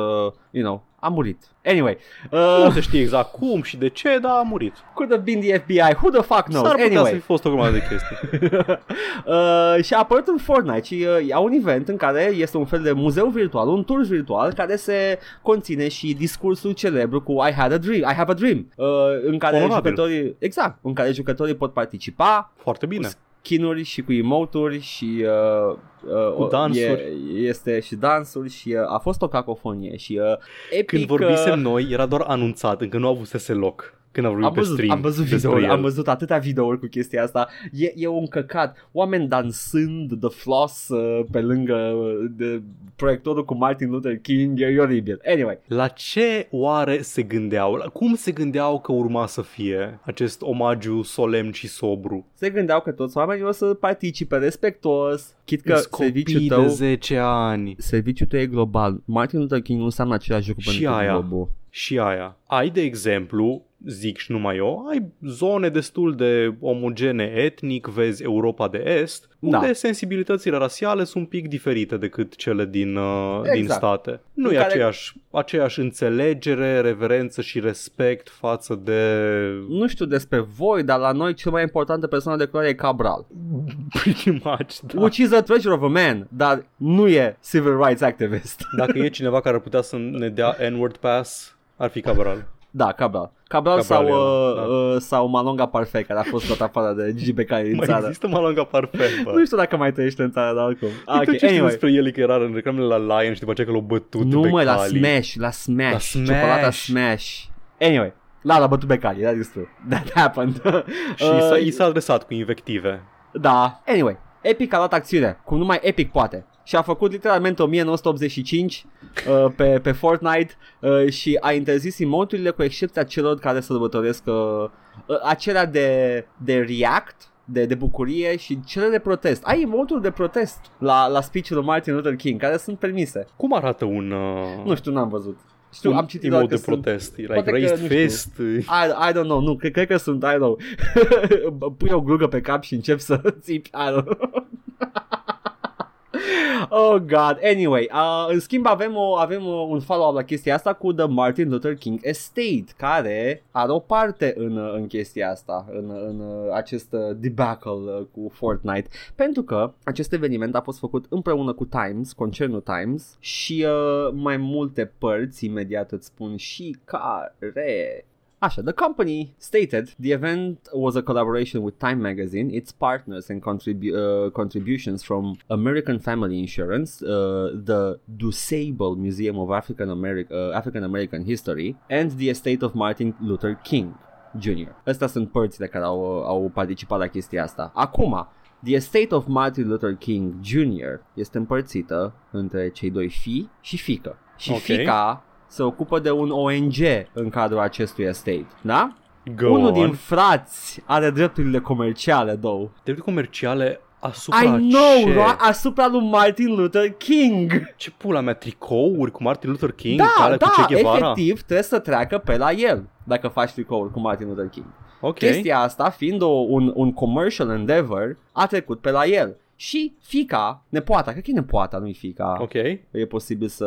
Speaker 1: you know, a murit. Anyway,
Speaker 2: Nu
Speaker 1: uh,
Speaker 2: se știe exact cum și de ce, dar a murit.
Speaker 1: could have been the FBI, who the fuck knows?
Speaker 2: S-ar putea
Speaker 1: anyway.
Speaker 2: să fi fost o grămadă de chestii.
Speaker 1: uh, și a apărut în Fortnite și uh, au un event în care este un fel de muzeu virtual, un tur virtual care se conține și discursul celebru cu I had a dream, I have a dream, uh, în care
Speaker 2: Onorabil.
Speaker 1: jucătorii, exact, în care jucătorii pot participa
Speaker 2: Foarte bine.
Speaker 1: Skinuri și cu emoturi și uh, uh,
Speaker 2: Cu dansuri.
Speaker 1: E, este și dansuri și uh, a fost o cacofonie și uh, epic,
Speaker 2: Când vorbisem noi, era doar anunțat, încă nu avusese loc. Când am vorbit
Speaker 1: am
Speaker 2: pe
Speaker 1: văzut,
Speaker 2: stream
Speaker 1: am văzut
Speaker 2: despre
Speaker 1: videouri,
Speaker 2: el.
Speaker 1: am văzut atâtea videouri cu chestia asta. E, e un căcat. Oameni dansând The Floss uh, pe lângă uh, de proiectorul cu Martin Luther King. E, e oribil. Anyway,
Speaker 2: La ce oare se gândeau? La cum se gândeau că urma să fie acest omagiu solemn și sobru?
Speaker 1: se gândeau că toți oamenii o să participe respectuos. Chit că
Speaker 2: Îți
Speaker 1: serviciul
Speaker 2: copii
Speaker 1: tău...
Speaker 2: de 10 ani.
Speaker 1: Serviciul tău e global. Martin Luther King nu înseamnă același lucru
Speaker 2: Și
Speaker 1: pentru
Speaker 2: aia.
Speaker 1: globul.
Speaker 2: Și aia. Ai, de exemplu, zic și numai eu, ai zone destul de omogene etnic, vezi Europa de Est,
Speaker 1: Da.
Speaker 2: unde sensibilitățile rasiale sunt un pic diferite decât cele din, uh, din
Speaker 1: Exact.
Speaker 2: state. Nu
Speaker 1: În
Speaker 2: e
Speaker 1: care-
Speaker 2: aceeași, aceeași înțelegere, reverență și respect față de...
Speaker 1: Nu știu despre voi, dar la noi cel mai importantă persoană de culoare e Cabral.
Speaker 2: Pretty much, da.
Speaker 1: Which is a treasure of a man, dar nu e civil rights activist.
Speaker 2: Dacă e cineva care ar putea să ne dea N-word pass, ar fi Cabral.
Speaker 1: Da, Cabral. Cabral,
Speaker 2: Cabral
Speaker 1: sau,
Speaker 2: e ăla,
Speaker 1: uh,
Speaker 2: da.
Speaker 1: uh, sau Malonga Parfait, care a fost tot afară de Gigi Becali din
Speaker 2: Mai
Speaker 1: țară.
Speaker 2: există Malanga Parfait, bă.
Speaker 1: Nu știu dacă mai trăiește în țară, dar oricum. Ah,
Speaker 2: Okay,
Speaker 1: ok,
Speaker 2: ce știi
Speaker 1: anyway.
Speaker 2: despre el că era în reclamele la Lion și după aceea că l-au bătut
Speaker 1: Nu
Speaker 2: pe
Speaker 1: mă, la
Speaker 2: Cali.
Speaker 1: Smash, la Smash,
Speaker 2: La Smash.
Speaker 1: ciocolata Smash. Anyway, la la bătut Becali, that is true. That happened.
Speaker 2: Și
Speaker 1: Uh,
Speaker 2: s-a, i s-a adresat cu invective.
Speaker 1: Da. Anyway, Epic a luat acțiune, cum numai Epic poate. Și a făcut literalmente 1985 uh, pe, pe Fortnite uh, și a interzis emoturile cu excepția celor care sărbătoresc uh, uh, acelea de, de react, de, de bucurie și cele de protest. Ai emoturi de protest la, la speech-ul lui Martin Luther King, care sunt permise.
Speaker 2: Cum arată un... Uh,
Speaker 1: Nu știu, n-am văzut. Știu,
Speaker 2: un
Speaker 1: am citit doar
Speaker 2: emote
Speaker 1: că
Speaker 2: de
Speaker 1: sunt...
Speaker 2: protest. Like
Speaker 1: Poate că,
Speaker 2: raised
Speaker 1: nu știu.
Speaker 2: fist.
Speaker 1: I, I don't know, nu, cred, cred că sunt, I don't know, pui o glugă pe cap și încep să țipi, I don't know. Oh god, anyway, uh, în schimb avem, o, avem o, un follow-up la chestia asta cu The Martin Luther King Estate, care are o parte în, uh, în chestia asta, în, în uh, acest uh, debacle uh, cu Fortnite, pentru că acest eveniment a fost făcut împreună cu Times, concernul Times și uh, mai multe părți, imediat îți spun și care Așa, the company stated the event was a collaboration with Time Magazine, its partners and contribu- uh, contributions from American Family Insurance, uh, the Dusable Museum of African, Ameri- uh, African American History, and the estate of Martin Luther King Jr. Astea sunt părțile care au, au participat la chestia asta. Acum, The estate of Martin Luther King Jr. este împărțită între cei doi fii și fică. Și
Speaker 2: Ok.
Speaker 1: fica se ocupă de un ONG în cadrul acestui estate, da?
Speaker 2: Go
Speaker 1: Unul
Speaker 2: on.
Speaker 1: din frați are drepturile comerciale, două.
Speaker 2: Drepturi comerciale asupra
Speaker 1: I know,
Speaker 2: ce?
Speaker 1: ro- asupra lui Martin Luther King.
Speaker 2: Ce pula mea, tricouri cu Martin Luther King?
Speaker 1: da,
Speaker 2: alea
Speaker 1: da,
Speaker 2: cu Che Guevara?
Speaker 1: efectiv trebuie să treacă pe la el dacă faci tricouri cu Martin Luther King.
Speaker 2: Ok.
Speaker 1: Chestia asta, fiind o, un, un commercial endeavor, a trecut pe la el. Și fica, nepoata, cred că e nepoata, nu-i fica.
Speaker 2: Ok.
Speaker 1: E posibil să...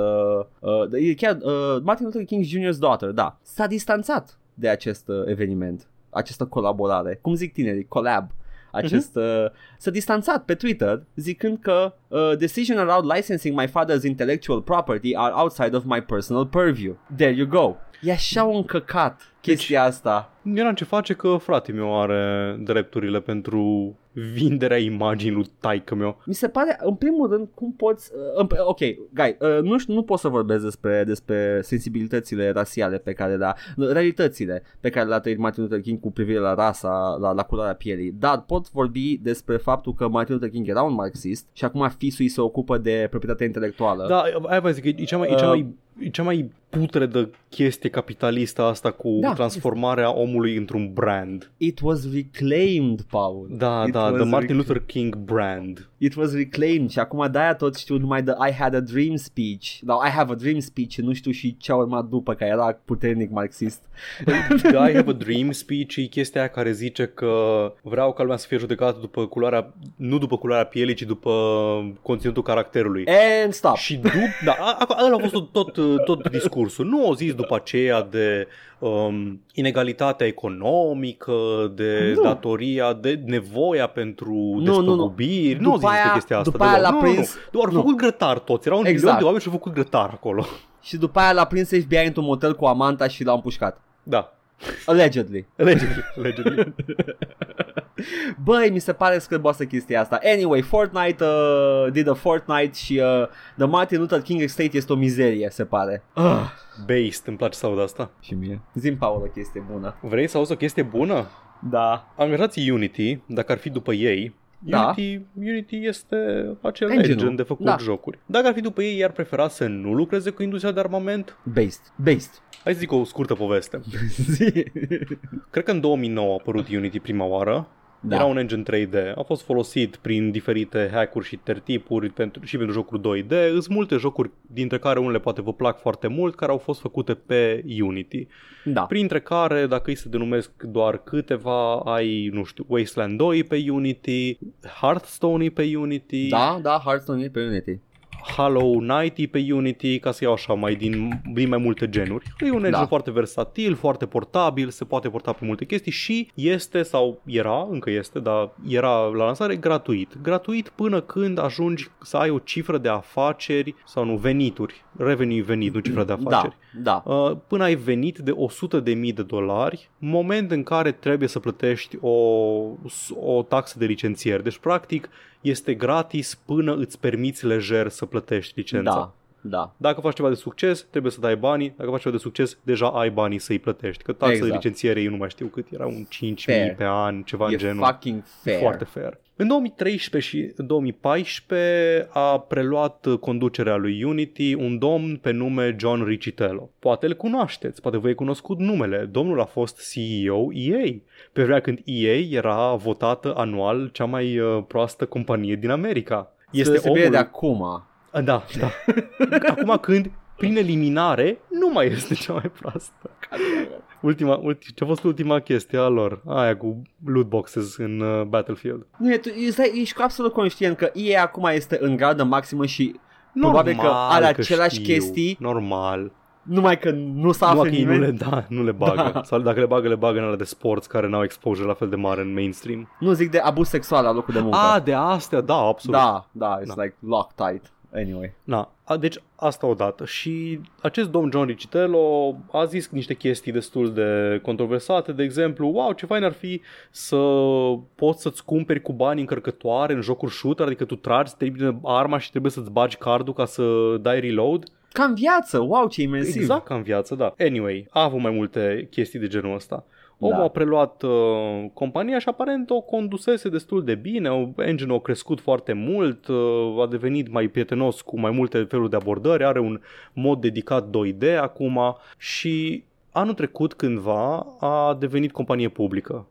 Speaker 1: Uh, e chiar uh, Martin Luther King Jr.'s daughter, da. S-a distanțat de acest uh, eveniment, această colaborare. Cum zic tinerii? Collab. Acest, uh, s-a distanțat pe Twitter zicând că uh, decision around licensing my father's intellectual property are outside of my personal purview. There you go. E așa un căcat chestia asta.
Speaker 2: Nu era ce face că frate meu are drepturile pentru vinderea imaginii lui taică meu.
Speaker 1: Mi se pare, în primul rând, cum poți... Uh, în- ok, guy, uh, nu, știu, nu pot să vorbesc despre, despre sensibilitățile rasiale pe care le-a... Realitățile pe care le-a trăit Martin Luther King cu privire la rasa, la, la culoarea pielii. Dar pot vorbi despre faptul că Martin Luther King era un marxist și acum fisul îi se ocupă de proprietatea intelectuală.
Speaker 2: Da, aia vă zic, e cea mai, e cea
Speaker 1: Uh.
Speaker 2: mai, e cea mai putredă chestie capitalistă asta cu
Speaker 1: Da.
Speaker 2: transformarea omului într-un brand.
Speaker 1: It was reclaimed, Paul.
Speaker 2: Da,
Speaker 1: It
Speaker 2: da,
Speaker 1: was
Speaker 2: the Martin
Speaker 1: rec-
Speaker 2: Luther King brand.
Speaker 1: It was reclaimed și acum de-aia tot știu numai de I had a dream speech. Now I have a dream speech și nu știu și ce a urmat după, că era puternic marxist.
Speaker 2: The I have a dream speech e chestia aia care zice că vreau ca lumea să fie judecată după culoarea, nu după culoarea pielii, ci după conținutul caracterului.
Speaker 1: And stop.
Speaker 2: Și după, da, a- a- ăla a fost tot, tot, tot discursul. Nu au zis după aceea de um, inegalitatea economică, de
Speaker 1: Nu.
Speaker 2: datoria, de nevoia pentru
Speaker 1: nu, nu.
Speaker 2: despăgubiri. Nu au
Speaker 1: După
Speaker 2: zis despre
Speaker 1: aia-
Speaker 2: chestia asta.
Speaker 1: după aia
Speaker 2: deloc.
Speaker 1: l-a
Speaker 2: nu, nu,
Speaker 1: prins-
Speaker 2: nu. Doar au
Speaker 1: nu.
Speaker 2: făcut grătar toți. Erau un
Speaker 1: Exact.
Speaker 2: milion de oameni și au făcut grătar acolo.
Speaker 1: Și după aia l-a prins FBI într-un motel cu amanta și l-a împușcat.
Speaker 2: Da.
Speaker 1: Allegedly.
Speaker 2: Allegedly. Allegedly.
Speaker 1: Băi, mi se pare scârboasă chestia asta. Anyway, Fortnite uh, did a Fortnite și uh, The Martin Luther King Estate este o mizerie, se pare. Uh.
Speaker 2: Based, îmi place să aud asta.
Speaker 1: Și mie. Zim, Paul, o chestie bună.
Speaker 2: Vrei să auzi o chestie bună?
Speaker 1: Da.
Speaker 2: Angajații Unity, dacă ar fi după ei,
Speaker 1: Da.
Speaker 2: Unity, Unity este acel
Speaker 1: Engine-ul.
Speaker 2: engine de făcut
Speaker 1: Da.
Speaker 2: jocuri. Dacă ar fi după ei, ar prefera să nu lucreze cu industria de armament?
Speaker 1: Based. Based.
Speaker 2: Hai să zic o scurtă poveste.
Speaker 1: Zi.
Speaker 2: Cred că în 2009 a apărut Unity prima oară Da. Era un engine 3D, a fost folosit prin diferite hack-uri și tertipuri pentru, și pentru jocuri 2D. Sunt multe jocuri, dintre care unele poate vă plac foarte mult, care au fost făcute pe Unity.
Speaker 1: Da.
Speaker 2: Printre care, dacă îi se denumesc doar câteva, ai, nu știu, Wasteland 2 pe Unity, Hearthstone pe Unity.
Speaker 1: Da, da, Hearthstone e pe Unity.
Speaker 2: Hollow Knight pe Unity, ca să iau așa mai din, din mai multe genuri. E un engine da. foarte versatil, foarte portabil, se poate porta pe multe chestii și este sau era, încă este, dar era la lansare gratuit. Gratuit până când ajungi să ai o cifră de afaceri sau nu, venituri, revenue venit, nu cifră de da, afaceri.
Speaker 1: Da, da.
Speaker 2: Uh, până ai venit de 100 de mii de dolari, moment în care trebuie să plătești o, o taxă de licențiere. Deci, practic, este gratis până îți permiți lejer să plătești licența.
Speaker 1: Da. Da.
Speaker 2: Dacă faci ceva de succes, trebuie să dai banii. Dacă faci ceva de succes, deja ai banii să-i plătești. Că taxa exact. de licențiere, eu nu mai știu cât, era un 5.000 pe an, ceva
Speaker 1: e
Speaker 2: în genul.
Speaker 1: fucking fair.
Speaker 2: Foarte fair. În 2013 și 2014 a preluat conducerea lui Unity un domn pe nume John Riccitello. Poate îl cunoașteți, poate vă cunoscut numele. Domnul a fost CEO EA, pe vremea când EA era votată anual cea mai uh, proastă companie din America.
Speaker 1: Este se omul... de acum.
Speaker 2: Da, da. Acum când prin eliminare nu mai este cea mai proastă. Ultima, ultima, ce a fost ultima chestie a lor? Aia cu loot boxes în uh, Battlefield.
Speaker 1: Nu, tu ești, ești absolut conștient că EA acum este în gradă maximă și Normal probabil că are aceleași
Speaker 2: știu.
Speaker 1: chestii.
Speaker 2: Normal.
Speaker 1: Numai că nu s-a aflat
Speaker 2: nu le, da, nu le bagă. Da. Sau dacă le bagă, le bagă în alea de sports care n-au exposure la fel de mare în mainstream.
Speaker 1: Nu zic de abuz sexual la locul de muncă.
Speaker 2: Ah, de astea, da, absolut.
Speaker 1: Da, da, it's da. like lock tight. Anyway.
Speaker 2: Da, deci asta odată. Și acest domn John Riccitello a zis niște chestii destul de controversate, de exemplu, wow, ce fain ar fi să poți să-ți cumperi cu bani încărcătoare în jocuri shooter, adică tu tragi, termine arma și trebuie să-ți bagi cardul ca să dai reload.
Speaker 1: Ca în viață, wow, ce imersiv.
Speaker 2: Exact ca în viață, da. Anyway, a avut mai multe chestii de genul ăsta. Omul da. a preluat uh, compania și aparent o condusese destul de bine, engine a crescut foarte mult, uh, a devenit mai prietenos cu mai multe feluri de abordări, are un mod dedicat 2D acum și anul trecut cândva a devenit companie publică,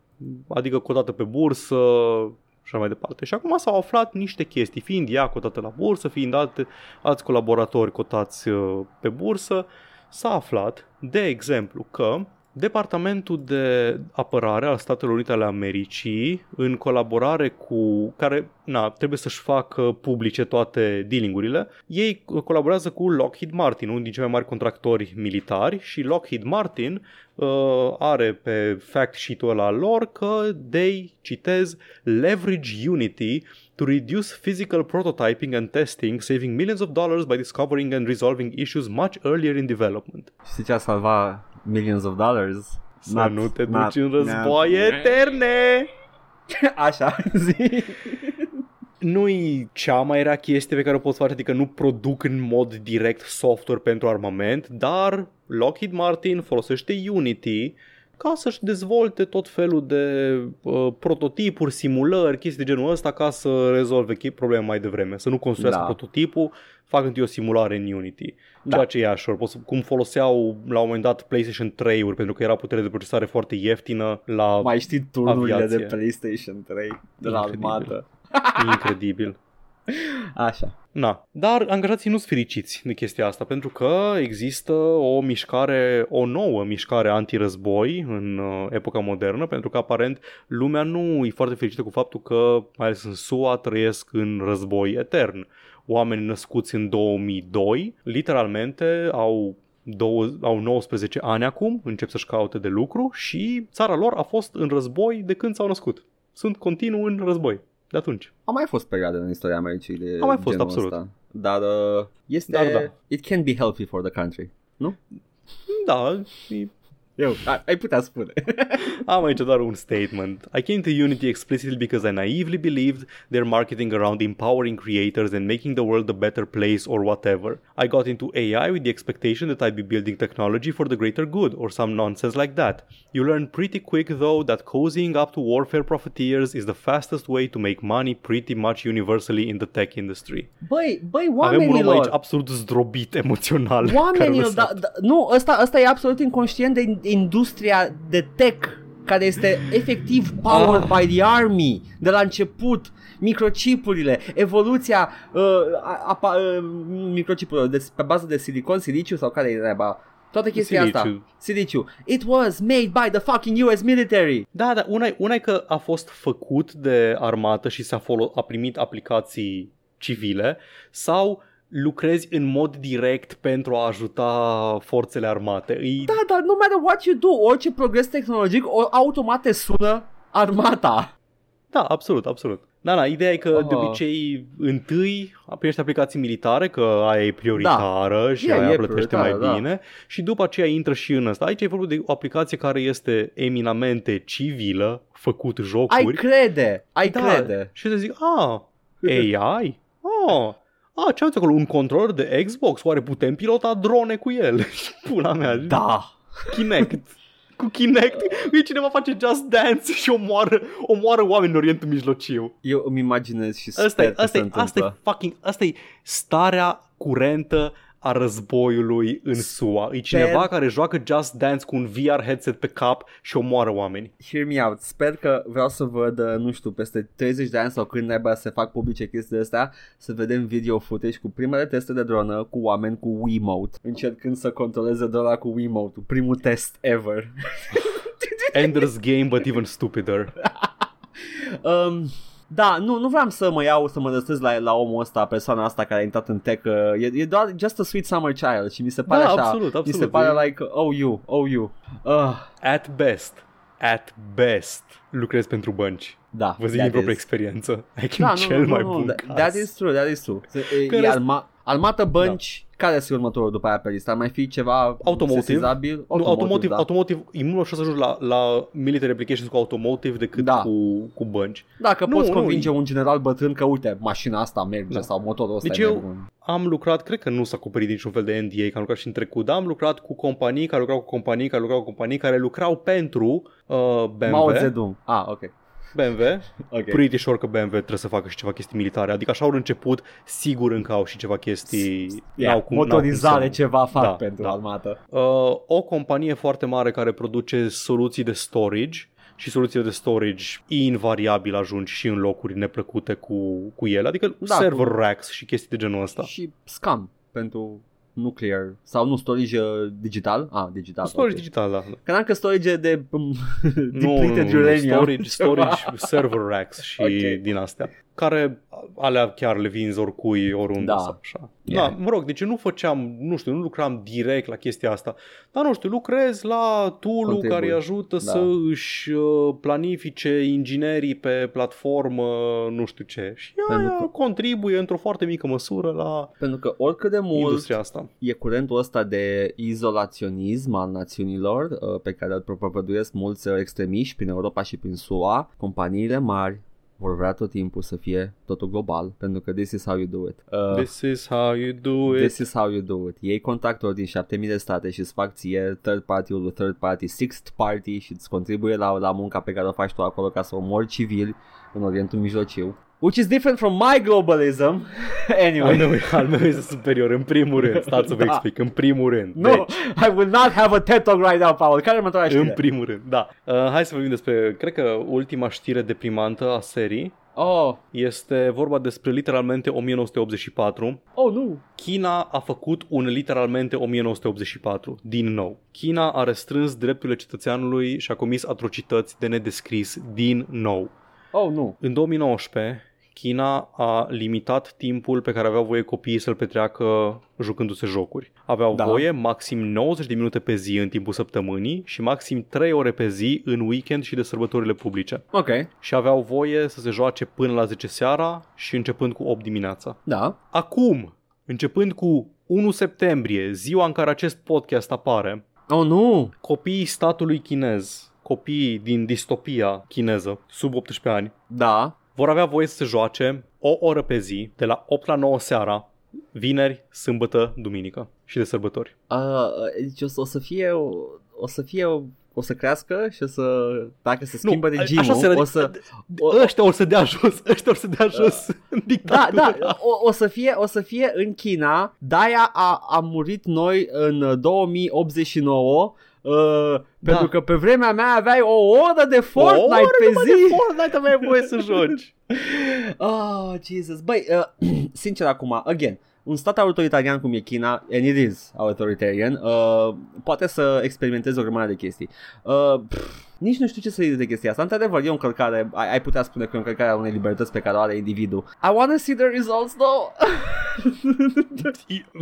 Speaker 2: adică cotată pe bursă și așa mai departe. Și acum s-au aflat niște chestii, fiind ea cotată la bursă, fiind alte, alți colaboratori cotați uh, pe bursă, s-a aflat, de exemplu, că Departamentul de Apărare al Statelor Unite ale Americii, în colaborare cu care na, trebuie să-și facă publice toate dealingurile, ei colaborează cu Lockheed Martin, unul din cei mai mari contractori militari și Lockheed Martin uh, are pe fact sheet-ul ăla lor că they, citez, leverage Unity to reduce physical prototyping and testing, saving millions of dollars by discovering and resolving issues much earlier in development.
Speaker 1: Și ce a salva millions of dollars.
Speaker 2: Să not, nu te duci not, în războaie not. eterne!
Speaker 1: Așa, zi.
Speaker 2: Nu-i cea mai rea chestie pe care o poți face, adică nu produc în mod direct software pentru armament, dar Lockheed Martin folosește Unity ca să-și dezvolte tot felul de uh, prototipuri, simulări, chestii de genul ăsta ca să rezolve probleme mai devreme. Să nu construiască da. prototipul, fac întâi o simulare în Unity. Da. Ceea ce e așa, cum foloseau la un moment dat PlayStation 3-uri pentru că era putere de procesare foarte ieftină la
Speaker 1: Mai știi turnurile de PlayStation 3 de la armată.
Speaker 2: Incredibil.
Speaker 1: Așa.
Speaker 2: Na. Dar angajații nu sunt fericiți de chestia asta, pentru că există o mișcare, o nouă mișcare antirăzboi în uh, epoca modernă, pentru că aparent lumea nu e foarte fericită cu faptul că, mai ales în SUA, trăiesc în război etern. Oameni născuți în 2002, literalmente, au două, au 19 ani acum, încep să-și caute de lucru și țara lor a fost în război de când s-au născut. Sunt continuu în război de atunci.
Speaker 1: A mai fost perioade în istoria Americii de
Speaker 2: A mai fost, absolut.
Speaker 1: Ăsta. Dar uh, este... Dar, da. It can be healthy for the country, nu?
Speaker 2: Da, e
Speaker 1: Eu, ai putea spune.
Speaker 2: Am aici doar un statement. I came to Unity explicitly because I naively believed their marketing around empowering creators and making the world a better place or whatever. I got into AI with the expectation that I'd be building technology for the greater good or some nonsense like that. You learn pretty quick though that cozying up to warfare profiteers is the fastest way to make money pretty much universally in the tech industry.
Speaker 1: Băi, băi, oamenilor... Avem un om aici
Speaker 2: absolut zdrobit emoțional.
Speaker 1: Oamenilor, da, da, nu, ăsta, ăsta e absolut inconștient de industria de tech care este efectiv powered
Speaker 2: Ah.
Speaker 1: by the army de la început microchipurile, evoluția uh, a, a, uh, microchipurilor de, pe bază de silicon, siliciu sau care e treaba toată chestia asta.
Speaker 2: Siliciu.
Speaker 1: Siliciu. It was made by the fucking US military.
Speaker 2: Da, da, una, una e că a fost făcut de armată și s-a folo- a primit aplicații civile sau lucrezi în mod direct pentru a ajuta forțele armate. E,
Speaker 1: Da, dar no matter what you do, orice progres tehnologic, o, automat te sună armata.
Speaker 2: da, absolut, absolut. Da, da, ideea e că
Speaker 1: Ah.
Speaker 2: de obicei întâi primești aplicații militare, că aia e prioritară și
Speaker 1: E,
Speaker 2: aia
Speaker 1: e
Speaker 2: plătește mai
Speaker 1: prioritară, da.
Speaker 2: bine și după aceea intră și în ăsta. Aici e vorba de o aplicație care este eminamente civilă, făcut
Speaker 1: Ai
Speaker 2: jocuri.
Speaker 1: crede, ai
Speaker 2: da,
Speaker 1: crede.
Speaker 2: Și să zic, a, AI? Oh, a, ce aveți acolo? Un controller de Xbox? Oare putem pilota drone cu el? Și Pula mea.
Speaker 1: Da.
Speaker 2: Kinect. Cu Kinect. Uite, cineva face Just Dance și omoară, omoară oameni în Orientul Mijlociu.
Speaker 1: Eu îmi imaginez și sper
Speaker 2: Asta e,
Speaker 1: că
Speaker 2: asta,
Speaker 1: se
Speaker 2: e, asta e
Speaker 1: întâmplă.
Speaker 2: fucking, asta e starea curentă a războiului în SUA. E cineva care joacă Just Dance cu un VR headset pe cap și omoară oameni.
Speaker 1: Hear me out. Sper că vreau să văd, uh, nu știu, peste 30 de ani sau când naiba se fac publice chestiile astea, să vedem video footage cu primele teste de dronă cu oameni cu Wiimote, încercând să controleze drona cu Wiimote, primul test ever.
Speaker 2: Ender's Game, but even stupider.
Speaker 1: Um, da, nu, nu vreau să mă iau, să mă răstez la, la omul ăsta, persoana asta care a intrat în tech. Uh, e, e doar just a sweet summer child și mi se pare
Speaker 2: Da,
Speaker 1: așa.
Speaker 2: absolut,
Speaker 1: Mi se
Speaker 2: absolut.
Speaker 1: pare like, oh you, oh you. Uh,
Speaker 2: At best, at best, lucrez pentru bănci.
Speaker 1: da,
Speaker 2: Vă zic din
Speaker 1: that
Speaker 2: propria
Speaker 1: is-
Speaker 2: experiență. I can
Speaker 1: Da,
Speaker 2: cel
Speaker 1: nu, nu,
Speaker 2: mai
Speaker 1: nu,
Speaker 2: bun
Speaker 1: that,
Speaker 2: caz.
Speaker 1: that is true, that is true. E,
Speaker 2: Că
Speaker 1: e
Speaker 2: rest-
Speaker 1: alma, almată bănci, care este următorul după aia pe listă? Ar mai fi ceva
Speaker 2: Automotive.
Speaker 1: sesizabil?
Speaker 2: Nu, automotive,
Speaker 1: da.
Speaker 2: automotive, e mult mai ușor să ajungi la, la military applications cu automotive decât
Speaker 1: Da.
Speaker 2: cu, cu bănci.
Speaker 1: Dacă
Speaker 2: Nu,
Speaker 1: poți
Speaker 2: nu,
Speaker 1: convinge
Speaker 2: e-
Speaker 1: un general bătrân că uite, mașina asta merge
Speaker 2: Da.
Speaker 1: sau motorul ăsta
Speaker 2: Deci
Speaker 1: e
Speaker 2: eu-
Speaker 1: nebun.
Speaker 2: Am lucrat, cred că nu s-a acoperit niciun fel de NDA, că am lucrat și în trecut, dar am lucrat cu companii care lucrau cu companii care lucrau cu companii care lucrau pentru uh, BMW.
Speaker 1: Mao Zedong. Ah, ok.
Speaker 2: BMW.
Speaker 1: Ok.
Speaker 2: Pretty sure că BMW trebuie să facă și ceva chestii militare. Adică așa au început, sigur încă au și ceva chestii...
Speaker 1: Yeah,
Speaker 2: n-au cum- n-au cum
Speaker 1: motorizare
Speaker 2: să-
Speaker 1: ceva fac
Speaker 2: Da,
Speaker 1: pentru
Speaker 2: da.
Speaker 1: armată.
Speaker 2: Uh, o companie foarte mare care produce soluții de storage și soluțiile de storage invariabil ajungi și în locuri neplăcute cu, cu ele, adică
Speaker 1: Da,
Speaker 2: server
Speaker 1: cu-
Speaker 2: racks și chestii de genul ăsta.
Speaker 1: Și scam pentru nuclear sau nu storage uh, digital? Ah, digital.
Speaker 2: storage
Speaker 1: ok.
Speaker 2: digital, da.
Speaker 1: Credeam că storage e de um,
Speaker 2: Nu, nu,
Speaker 1: depleted
Speaker 2: nu, nu,
Speaker 1: uranium.
Speaker 2: storage,
Speaker 1: ceva.
Speaker 2: storage, server racks și
Speaker 1: Ok.
Speaker 2: din astea, care alea chiar le vinzi oricui, oriunde
Speaker 1: Da.
Speaker 2: sau așa.
Speaker 1: Yeah.
Speaker 2: Da, mă rog, deci eu nu făceam, nu știu, nu lucram direct la chestia asta, dar nu știu, lucrez la tool
Speaker 1: Contribui.
Speaker 2: care îi ajută
Speaker 1: Da.
Speaker 2: să își uh, planifice inginerii pe platformă, nu știu ce. Și
Speaker 1: Pentru
Speaker 2: aia
Speaker 1: că-
Speaker 2: contribuie într-o foarte mică măsură la
Speaker 1: Pentru că oricât de mult
Speaker 2: industria asta.
Speaker 1: e curentul ăsta de izolaționism al națiunilor uh, pe care îl propovăduiesc mulți uh, extremiști prin Europa și prin SUA, companiile mari vor vrea tot timpul să fie totul global, pentru că this is how you do it. Uh,
Speaker 2: This is how you do it.
Speaker 1: This is how you do it. Iei contactori din 7000 de state și îți fac ție third party-ul, third party, sixth party și îți contribuie la, la munca pe care o faci tu acolo ca să omori civili în Orientul Mijlociu. Which is different from my globalism.
Speaker 2: Al
Speaker 1: anyway.
Speaker 2: meu, al meu este superior, în primul rând. Stați să vă
Speaker 1: Da.
Speaker 2: explic, în primul rând.
Speaker 1: No,
Speaker 2: Deci,
Speaker 1: I will not have a TED Talk right now, Paul. Care e următoarea
Speaker 2: în
Speaker 1: știre?
Speaker 2: primul rând, da. Uh, hai să vorbim despre, cred că ultima știre deprimantă a serii
Speaker 1: Oh,
Speaker 2: este vorba despre literalmente 1984.
Speaker 1: oh nu.
Speaker 2: China a făcut un literalmente 1984, din nou. China a restrâns drepturile cetățeanului și a comis atrocități de nedescris din nou.
Speaker 1: Oh nu.
Speaker 2: În 2019, China a limitat timpul pe care aveau voie copiii să-l petreacă jucându-se jocuri. Aveau
Speaker 1: Da.
Speaker 2: da. voie maxim 90 de minute pe zi în timpul săptămânii și maxim 3 ore pe zi în weekend și de sărbătorile publice.
Speaker 1: Ok.
Speaker 2: Și aveau voie să se joace până la 10 seara și începând cu 8 dimineața.
Speaker 1: Da.
Speaker 2: Acum, începând cu 1 septembrie, ziua în care acest podcast apare,
Speaker 1: Oh nu.
Speaker 2: copiii statului chinez, copiii din distopia chineză, sub 18 ani,
Speaker 1: Da.
Speaker 2: Vor avea voie să se joace o oră pe zi, de la 8 la 9 seara, vineri, sâmbătă, duminică și de sărbători.
Speaker 1: Uh, deci o să, o să fie o, o să fie o, o să crească și o să dacă se schimbă
Speaker 2: a-
Speaker 1: regimul,
Speaker 2: așa se
Speaker 1: o să o-
Speaker 2: Ăștia or să dea jos, ăștia or să dea jos în
Speaker 1: Da,
Speaker 2: dictatură.
Speaker 1: da, o, o, să fie, o să fie în China, de-aia a, a murit noi în uh, 2089 Uh, da. Pentru că pe vremea mea aveai o oră de Fortnite o oră pe zi.
Speaker 2: de Fortnite aveai voie să joci.
Speaker 1: oh, Jesus. Băi, uh, sincer acum, again, un stat autoritarian cum e China, and it is authoritarian, uh, poate să experimenteze o grămadă de chestii. Uh, pff, nici nu știu ce să zic de chestia asta. Într-adevăr, e o încălcare, ai, ai putea spune că e o încălcare a unei libertăți pe care o are individul. I want to see the results, though.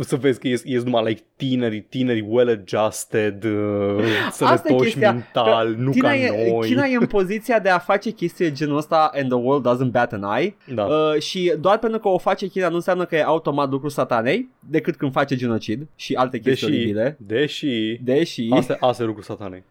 Speaker 2: să vezi că ești, numai like tineri, tineri well-adjusted, uh, sănătoși mental, nu
Speaker 1: China
Speaker 2: ca
Speaker 1: e,
Speaker 2: noi.
Speaker 1: China e în poziția de a face chestii de genul ăsta and the world doesn't bat an eye.
Speaker 2: Da.
Speaker 1: Uh, și doar pentru că o face China nu înseamnă că e automat lucru satanei, decât când face genocid și alte chestii
Speaker 2: deși,
Speaker 1: oribile.
Speaker 2: Deși,
Speaker 1: Deși...
Speaker 2: asta, asta e lucru satanei.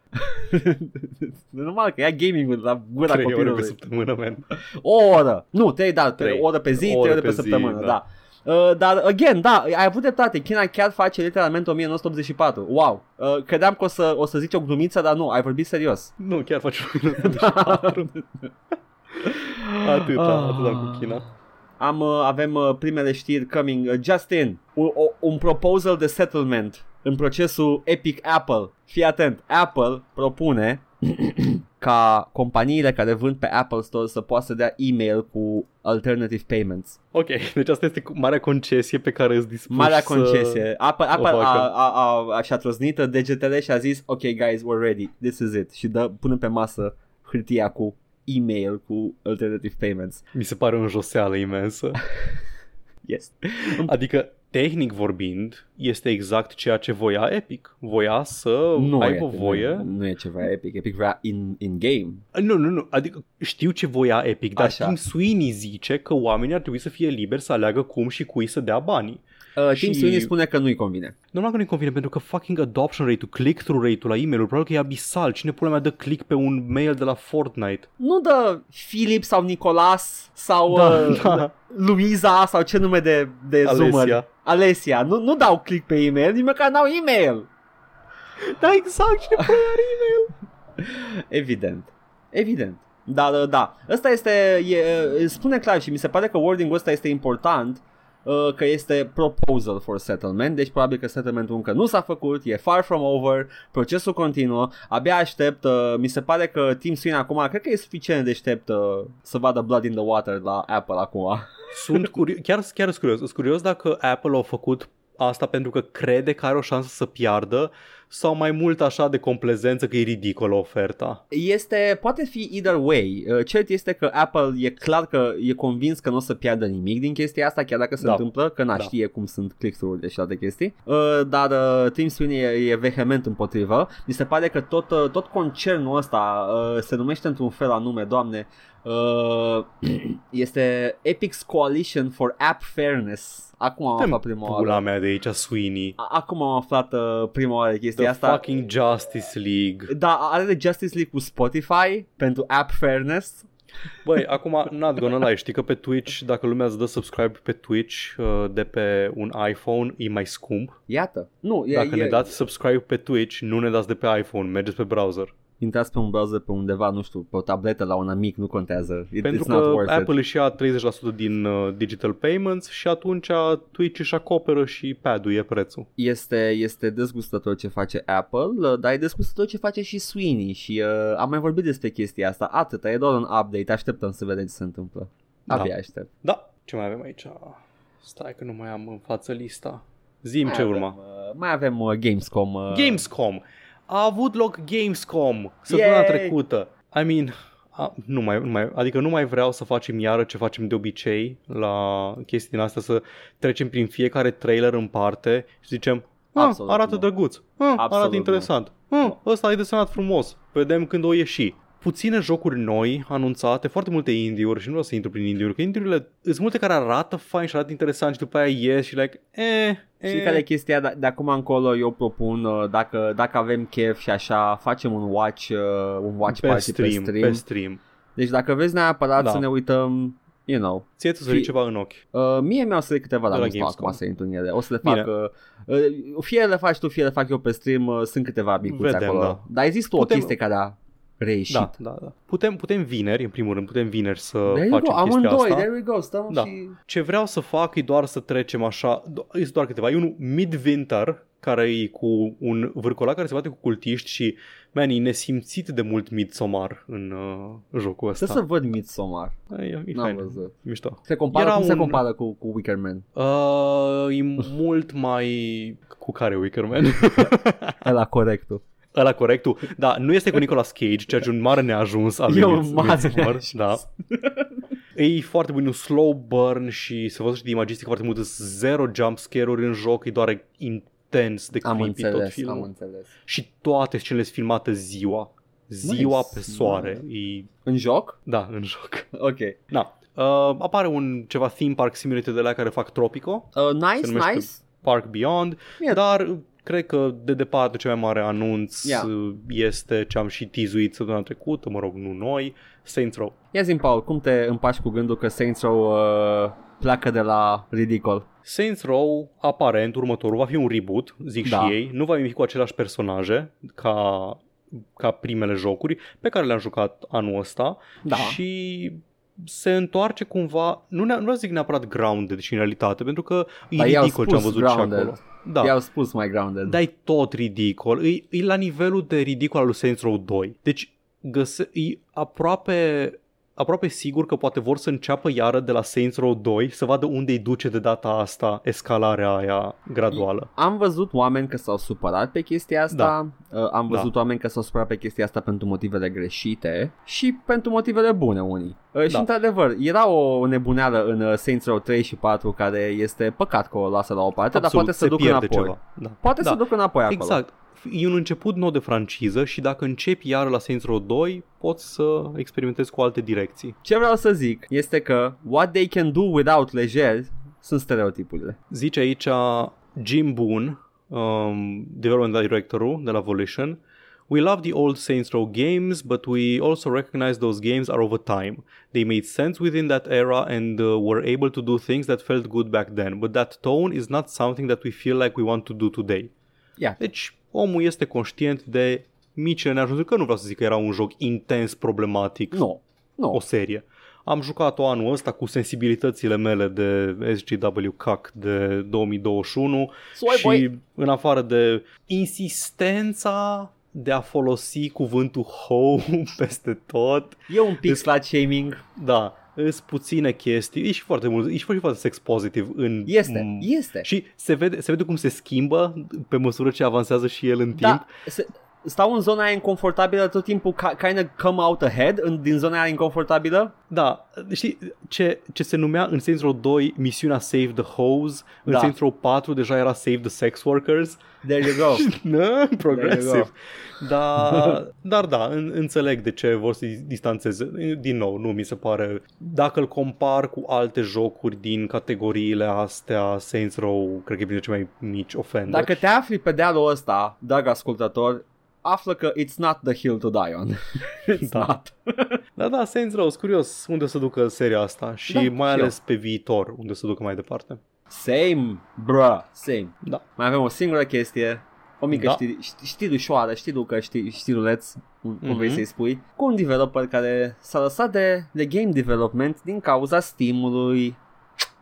Speaker 1: Normal că ia gaming la gura
Speaker 2: Trei ore pe
Speaker 1: copilului.
Speaker 2: săptămână, man.
Speaker 1: O oră. Nu, trei, da,
Speaker 2: Trei.
Speaker 1: o oră pe zi,
Speaker 2: O
Speaker 1: trei
Speaker 2: oră
Speaker 1: ore pe,
Speaker 2: pe zi,
Speaker 1: săptămână,
Speaker 2: da.
Speaker 1: da. Uh, dar, again, da, ai avut dreptate, China chiar face literalmente 1984, wow, uh, credeam că o să, o să zici o glumiță, dar nu, ai vorbit serios.
Speaker 2: Nu, chiar faci 1984. Atâta,
Speaker 1: Ah.
Speaker 2: atâta cu China.
Speaker 1: Am, uh, avem uh, primele știri coming, uh, Justin, un, o, un proposal de settlement în procesul Epic Apple, fii atent, Apple propune ca companiile care vând pe Apple Store să poată să dea e-mail cu alternative payments.
Speaker 2: Ok, deci asta este marea concesie pe care îți dispuși
Speaker 1: Marea
Speaker 2: să...
Speaker 1: concesie. Apple, Apple
Speaker 2: facă.
Speaker 1: a, a, a, a, și-a trăznit degetele și a zis Ok guys, we're ready, this is it Și dă, pune pe masă hârtia cu e-mail cu alternative payments.
Speaker 2: Mi se pare o înjoseală imensă.
Speaker 1: Yes.
Speaker 2: Adică, tehnic vorbind, este exact ceea ce voia Epic. Voia să
Speaker 1: Nu
Speaker 2: aibă
Speaker 1: e,
Speaker 2: voie...
Speaker 1: Nu, nu e ceva epic. Epic vrea in, in game.
Speaker 2: Nu, nu, nu, adică știu ce voia Epic, dar
Speaker 1: Așa.
Speaker 2: Tim Sweeney zice că oamenii ar trebui să fie liberi să aleagă cum și cui să dea banii.
Speaker 1: Uh,
Speaker 2: Și-
Speaker 1: Tim Sweeney spune că nu-i convine.
Speaker 2: Normal că nu-i convine pentru că fucking adoption rate-ul, click-through rate-ul la e-mail probabil că e abisal. Cine pula mea dă click pe un mail de la Fortnite?
Speaker 1: Nu dă Filip sau Nicolas sau
Speaker 2: Da,
Speaker 1: uh,
Speaker 2: da.
Speaker 1: Luiza sau ce nume de, de
Speaker 2: Alesia.
Speaker 1: Zoomer. Alesia. Nu, nu dau click pe e-mail, nici măcar n-au e-mail.
Speaker 2: Da, exact, cine pula mea are e-mail?
Speaker 1: Evident. Evident. Dar uh, da, ăsta este, e, uh, spune clar și mi se pare că wording-ul ăsta este important uh, că este proposal for settlement, deci probabil că settlementul încă nu s-a făcut, e far from over, procesul continuă, abia aștept, uh, mi se pare că Tim Sweeney acum, cred că e suficient de aștept uh, să vadă Blood in the Water la Apple acum.
Speaker 2: Sunt curios, chiar, chiar sunt curios. Sunt curios dacă Apple a făcut asta pentru că crede că are o șansă să piardă sau mai mult așa de complezență că e ridicolă oferta.
Speaker 1: Este, poate fi either way. Uh, Cert este că Apple e clar că e convins că nu o să piardă nimic din chestia asta, chiar dacă se
Speaker 2: Da.
Speaker 1: întâmplă, că n-a
Speaker 2: Da.
Speaker 1: știe cum sunt click-through-urile și alte chestii. Uh, Dar uh, Tim Sweeney e, e vehement împotrivă. Mi se pare că tot, uh, tot concernul ăsta uh, se numește într-un fel anume, doamne, uh, este Epic's Coalition for App Fairness. Acum am aflat prima
Speaker 2: Pula
Speaker 1: oară.
Speaker 2: mea de aici, Sweeney.
Speaker 1: A- Acum am aflat uh, prima oară chestia
Speaker 2: The
Speaker 1: asta.
Speaker 2: fucking Justice League.
Speaker 1: Da, are de Justice League cu Spotify pentru App Fairness.
Speaker 2: Băi, acum, not gonna lie, știi că pe Twitch, dacă lumea îți dă subscribe pe Twitch uh, de pe un iPhone, e mai scump.
Speaker 1: Iată. Nu, e,
Speaker 2: Dacă
Speaker 1: e,
Speaker 2: ne dați subscribe pe Twitch, nu ne dați de pe iPhone, mergeți pe browser.
Speaker 1: Intrați pe un browser pe undeva, nu știu, pe o tabletă la un amic, nu contează. It,
Speaker 2: Pentru
Speaker 1: it's not
Speaker 2: că
Speaker 1: worth
Speaker 2: Apple
Speaker 1: it.
Speaker 2: își ia 30% din uh, digital payments și atunci Twitch își acoperă și pad-ul e prețul.
Speaker 1: Este, este dezgustător ce face Apple, uh, dar e dezgustător ce face și Sweeney și uh, am mai vorbit despre chestia asta. Atâta, e doar un update, așteptăm să vedem ce se întâmplă.
Speaker 2: Da.
Speaker 1: Abia aștept.
Speaker 2: Da, ce mai avem aici? Stai că nu mai am în față lista. Zim
Speaker 1: Mai
Speaker 2: ce
Speaker 1: avem,
Speaker 2: urma.
Speaker 1: uh, mai avem uh, Gamescom. Uh,
Speaker 2: Gamescom. A avut loc Gamescom săptămâna
Speaker 1: Yay!
Speaker 2: trecută. I mean, a, nu mai, nu mai, adică nu mai vreau să facem iară ce facem de obicei la chestii din astea, să trecem prin fiecare trailer în parte și zicem, ah,
Speaker 1: Absolut
Speaker 2: arată
Speaker 1: nu.
Speaker 2: drăguț, ah,
Speaker 1: Absolut
Speaker 2: arată
Speaker 1: nu.
Speaker 2: interesant, ah, ăsta e desenat frumos, vedem când o ieși. Puține jocuri noi anunțate, foarte multe indie-uri și nu vreau să intru prin indie-uri, că indie-urile sunt multe care arată fain și arată interesant și după aia ies și like, eh,
Speaker 1: Știi
Speaker 2: eh.
Speaker 1: care e chestia? De, de acum încolo eu propun, uh, dacă, dacă avem chef și așa, facem un watch, uh, un watch
Speaker 2: pe
Speaker 1: party
Speaker 2: stream,
Speaker 1: pe stream.
Speaker 2: pe stream.
Speaker 1: Deci dacă vezi neapărat
Speaker 2: Da.
Speaker 1: să ne uităm, you know.
Speaker 2: Ție ți-o
Speaker 1: Fi-
Speaker 2: ceva în ochi.
Speaker 1: Uh, mie mi-au să câteva, dar
Speaker 2: De la
Speaker 1: nu stau
Speaker 2: Gamescom.
Speaker 1: acum să intru în ele. O să le
Speaker 2: Bine.
Speaker 1: fac, uh, uh, fie le faci tu, fie le fac eu pe stream, uh, sunt câteva micuțe
Speaker 2: Vedem,
Speaker 1: acolo.
Speaker 2: da.
Speaker 1: Dar există o
Speaker 2: Putem-
Speaker 1: chestie care a reieșit.
Speaker 2: Da, da, da. Putem, putem vineri, în primul rând, putem vineri să
Speaker 1: There you
Speaker 2: facem
Speaker 1: go,
Speaker 2: chestia
Speaker 1: amândoi,
Speaker 2: asta.
Speaker 1: there we go, stăm
Speaker 2: Da.
Speaker 1: și...
Speaker 2: Ce vreau să fac e doar să trecem așa, do- e doar câteva. E unul Midwinter, care e cu un vârcolac care se bate cu cultiști și, man, e nesimțit de mult Midsommar în uh, jocul ăsta.
Speaker 1: Trebuie să văd Midsommar.
Speaker 2: E, e
Speaker 1: N-am
Speaker 2: fain,
Speaker 1: văzut.
Speaker 2: mișto.
Speaker 1: Se compară,
Speaker 2: Era
Speaker 1: cum se
Speaker 2: un-
Speaker 1: compară cu, cu Wicker Man?
Speaker 2: Uh, e mult mai... Cu care Wickerman?
Speaker 1: Ăla corectul.
Speaker 2: Ăla corectul. Da, nu este cu Nicolas Cage, ceea ce e un mare neajuns al
Speaker 1: E
Speaker 2: lui
Speaker 1: un
Speaker 2: Midsommar,
Speaker 1: mare neajuns.
Speaker 2: Da. E foarte bun, un slow burn și se văd și de imagistic foarte mult, sunt zero jump scare-uri în joc, e doar intens de
Speaker 1: Am
Speaker 2: creepy tot
Speaker 1: înțeles,
Speaker 2: filmul.
Speaker 1: am înțeles.
Speaker 2: Și toate scenele sunt filmate ziua. Ziua
Speaker 1: Nice.
Speaker 2: pe soare. E,
Speaker 1: În joc?
Speaker 2: da, în joc.
Speaker 1: Ok.
Speaker 2: Da. Uh, apare un ceva theme park simulator de la care fac Tropico,
Speaker 1: Uh,
Speaker 2: Se
Speaker 1: nice,
Speaker 2: numește-
Speaker 1: nice.
Speaker 2: Park Beyond,
Speaker 1: Bine.
Speaker 2: dar cred că de departe cel mai mare anunț
Speaker 1: Yeah.
Speaker 2: uh, este ce am și tizuit săptămâna trecută, mă rog, nu noi, Saints Row.
Speaker 1: Ia zi Paul, cum te împaci cu gândul că Saints Row uh, pleacă de la ridicol?
Speaker 2: Saints Row, aparent, următorul va fi un reboot, zic
Speaker 1: Da.
Speaker 2: și ei, nu va fi cu aceleași personaje ca, ca primele jocuri pe care le-am jucat anul ăsta
Speaker 1: Da.
Speaker 2: și se întoarce cumva, nu, ne- nu zic neapărat grounded și în realitate, pentru că e
Speaker 1: Dar i-au
Speaker 2: ridicol ce am
Speaker 1: spus
Speaker 2: văzut
Speaker 1: grounded.
Speaker 2: și acolo. Da,
Speaker 1: I-au spus mai grounded.
Speaker 2: dar e tot ridicol. E, e la nivelul de ridicol al lui Saints Row 2. Deci găse- e aproape aproape sigur că poate vor să înceapă iară de la Saints Row 2 să vadă unde îi duce de data asta escalarea aia graduală.
Speaker 1: Am văzut oameni că s-au supărat pe chestia asta, da. uh, am văzut
Speaker 2: Da.
Speaker 1: oameni că s-au supărat pe chestia asta pentru motivele greșite și pentru motivele bune unii. Uh, și
Speaker 2: Da.
Speaker 1: într-adevăr, era o nebuneală în uh, Saints Row 3 și 4 care este păcat că o lasă la o parte, dar poate să
Speaker 2: se
Speaker 1: ducă
Speaker 2: pierde
Speaker 1: înapoi.
Speaker 2: ceva. Da.
Speaker 1: Poate
Speaker 2: da.
Speaker 1: să ducă înapoi acolo.
Speaker 2: Exact. E un început nou de franciză și dacă începi iară la Saints Row 2, poți să experimentezi cu alte direcții.
Speaker 1: Ce vreau să zic este că what they can do without lejer sunt stereotipurile.
Speaker 2: Zice aici Jim Boone, um, development directorul de la Volition, We love the old Saints Row games, but we also recognize those games are over time. They made sense within that era and uh, were able to do things that felt good back then, but that tone is not something that we feel like we want to do today.
Speaker 1: Ia,
Speaker 2: Deci, omul este conștient de micile neajunsuri, că nu vreau să zic că era un joc intens problematic,
Speaker 1: nu, nu.
Speaker 2: o serie. Am jucat-o anul ăsta cu sensibilitățile mele de SGW CAC de 2021
Speaker 1: Soy
Speaker 2: și
Speaker 1: boy.
Speaker 2: în afară de insistența de a folosi cuvântul home peste tot,
Speaker 1: E un pic
Speaker 2: Deci-
Speaker 1: slut shaming.
Speaker 2: da, sunt puține chestii, e și foarte mult, e și foarte sex pozitiv în...
Speaker 1: Este,
Speaker 2: m-
Speaker 1: este.
Speaker 2: Și se vede, se vede cum se schimbă pe măsură ce avansează și el în timp.
Speaker 1: Da, se, stau în zona aia inconfortabilă tot timpul, ca, kind of come out ahead în, din zona aia inconfortabilă.
Speaker 2: Da, știi ce, ce se numea în Saints Row 2 misiunea Save the Hose, în
Speaker 1: Da.
Speaker 2: Saints Row 4 deja era Save the Sex Workers.
Speaker 1: There you go.
Speaker 2: Na, progresiv.
Speaker 1: go.
Speaker 2: Da, dar da, în, înțeleg de ce vor să distanțeze. Din nou, nu mi se pare... Dacă îl compar cu alte jocuri din categoriile astea, Saints Row, cred că e printre cei mai mici offender.
Speaker 1: Dacă te afli pe dealul ăsta, drag ascultător, află că it's not the hill to die on. it's
Speaker 2: Da.
Speaker 1: not.
Speaker 2: Da, da, Saints Row, sunt curios unde o să ducă seria asta și
Speaker 1: Da,
Speaker 2: mai
Speaker 1: și
Speaker 2: ales pe viitor, unde o să ducă mai departe.
Speaker 1: Same, bruh, same.
Speaker 2: Da.
Speaker 1: Mai avem o singură chestie, o mică
Speaker 2: Da.
Speaker 1: știri, ști- știrușoară, știrucă, ști, știruleț, cum cum vrei
Speaker 2: Mhm.
Speaker 1: să-i spui, cu un developer care s-a lăsat de, de game development din cauza Steam-ului.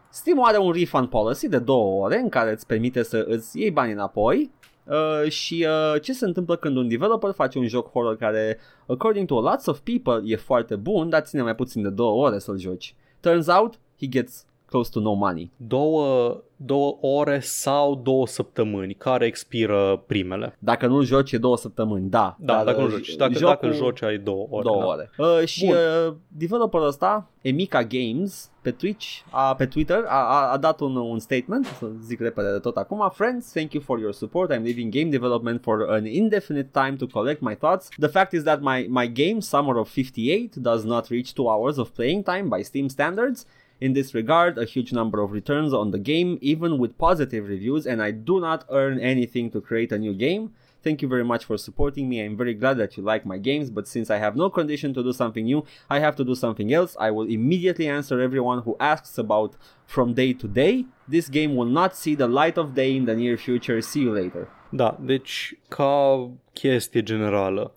Speaker 1: Steam are un refund policy de două ore în care îți permite să îți iei banii înapoi Uh, și uh, ce se întâmplă când un developer face un joc horror care, according to lots of people, e foarte bun, dar ține mai puțin de două ore să-l joci. Turns out, he gets close to no money.
Speaker 2: două, două ore sau două săptămâni care expiră primele.
Speaker 1: Dacă nu joci, e două săptămâni, da.
Speaker 2: Da,
Speaker 1: Dar,
Speaker 2: dacă nu
Speaker 1: uh,
Speaker 2: joci. Dacă,
Speaker 1: jocul-
Speaker 2: dacă joci ai două ore.
Speaker 1: două
Speaker 2: da.
Speaker 1: ore. Uh, și
Speaker 2: Bun.
Speaker 1: uh, developerul ăsta, Emika Games, pe Twitch, a, pe Twitter, a, a, a dat un, un statement, să zic repede de tot acum. Friends, thank you for your support. I'm leaving game development for an indefinite time to collect my thoughts. The fact is that my, my game, Summer of 58, does not reach two hours of playing time by Steam standards. In this regard, a huge number of returns on the game, even with positive reviews, and I do not earn anything to create a new game. Thank you very much for supporting me. I'm very glad that you like my games, but since I have no condition to do something new, I have to do something else. I will immediately answer everyone who asks about from day to day. This game will not see the light of day in the near future. See you later.
Speaker 2: Da, deci ca chestie generală,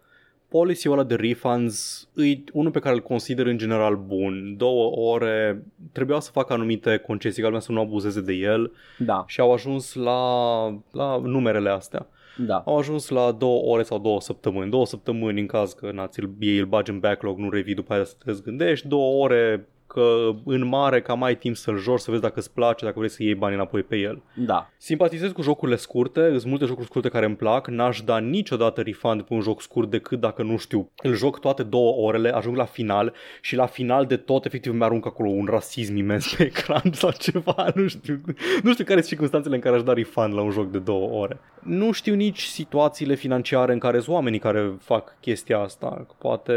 Speaker 2: policy-ul ăla de refunds e unul pe care îl consider în general bun. Două ore trebuiau să facă anumite concesii ca lumea să nu abuzeze de el
Speaker 1: Da,
Speaker 2: și au ajuns la, la numerele astea.
Speaker 1: da.
Speaker 2: Au ajuns la două ore sau două săptămâni. Două săptămâni în caz că na, ți-l, ei îl bagi în backlog, nu revii după aia să te gândești. Două ore că în mare cam ai timp să-l joci, să vezi dacă îți place, dacă vrei să iei bani înapoi pe el.
Speaker 1: Da.
Speaker 2: Simpatizez cu jocurile scurte, sunt multe jocuri scurte care îmi plac, n-aș da niciodată refund pe un joc scurt decât dacă nu știu, îl joc toate două orele, ajung la final și la final de tot efectiv mi-arunc acolo un rasism imens pe ecran sau ceva, nu știu, nu știu care sunt circunstanțele în care aș da refund la un joc de două ore. Nu știu nici situațiile financiare în care sunt oamenii care fac chestia asta, poate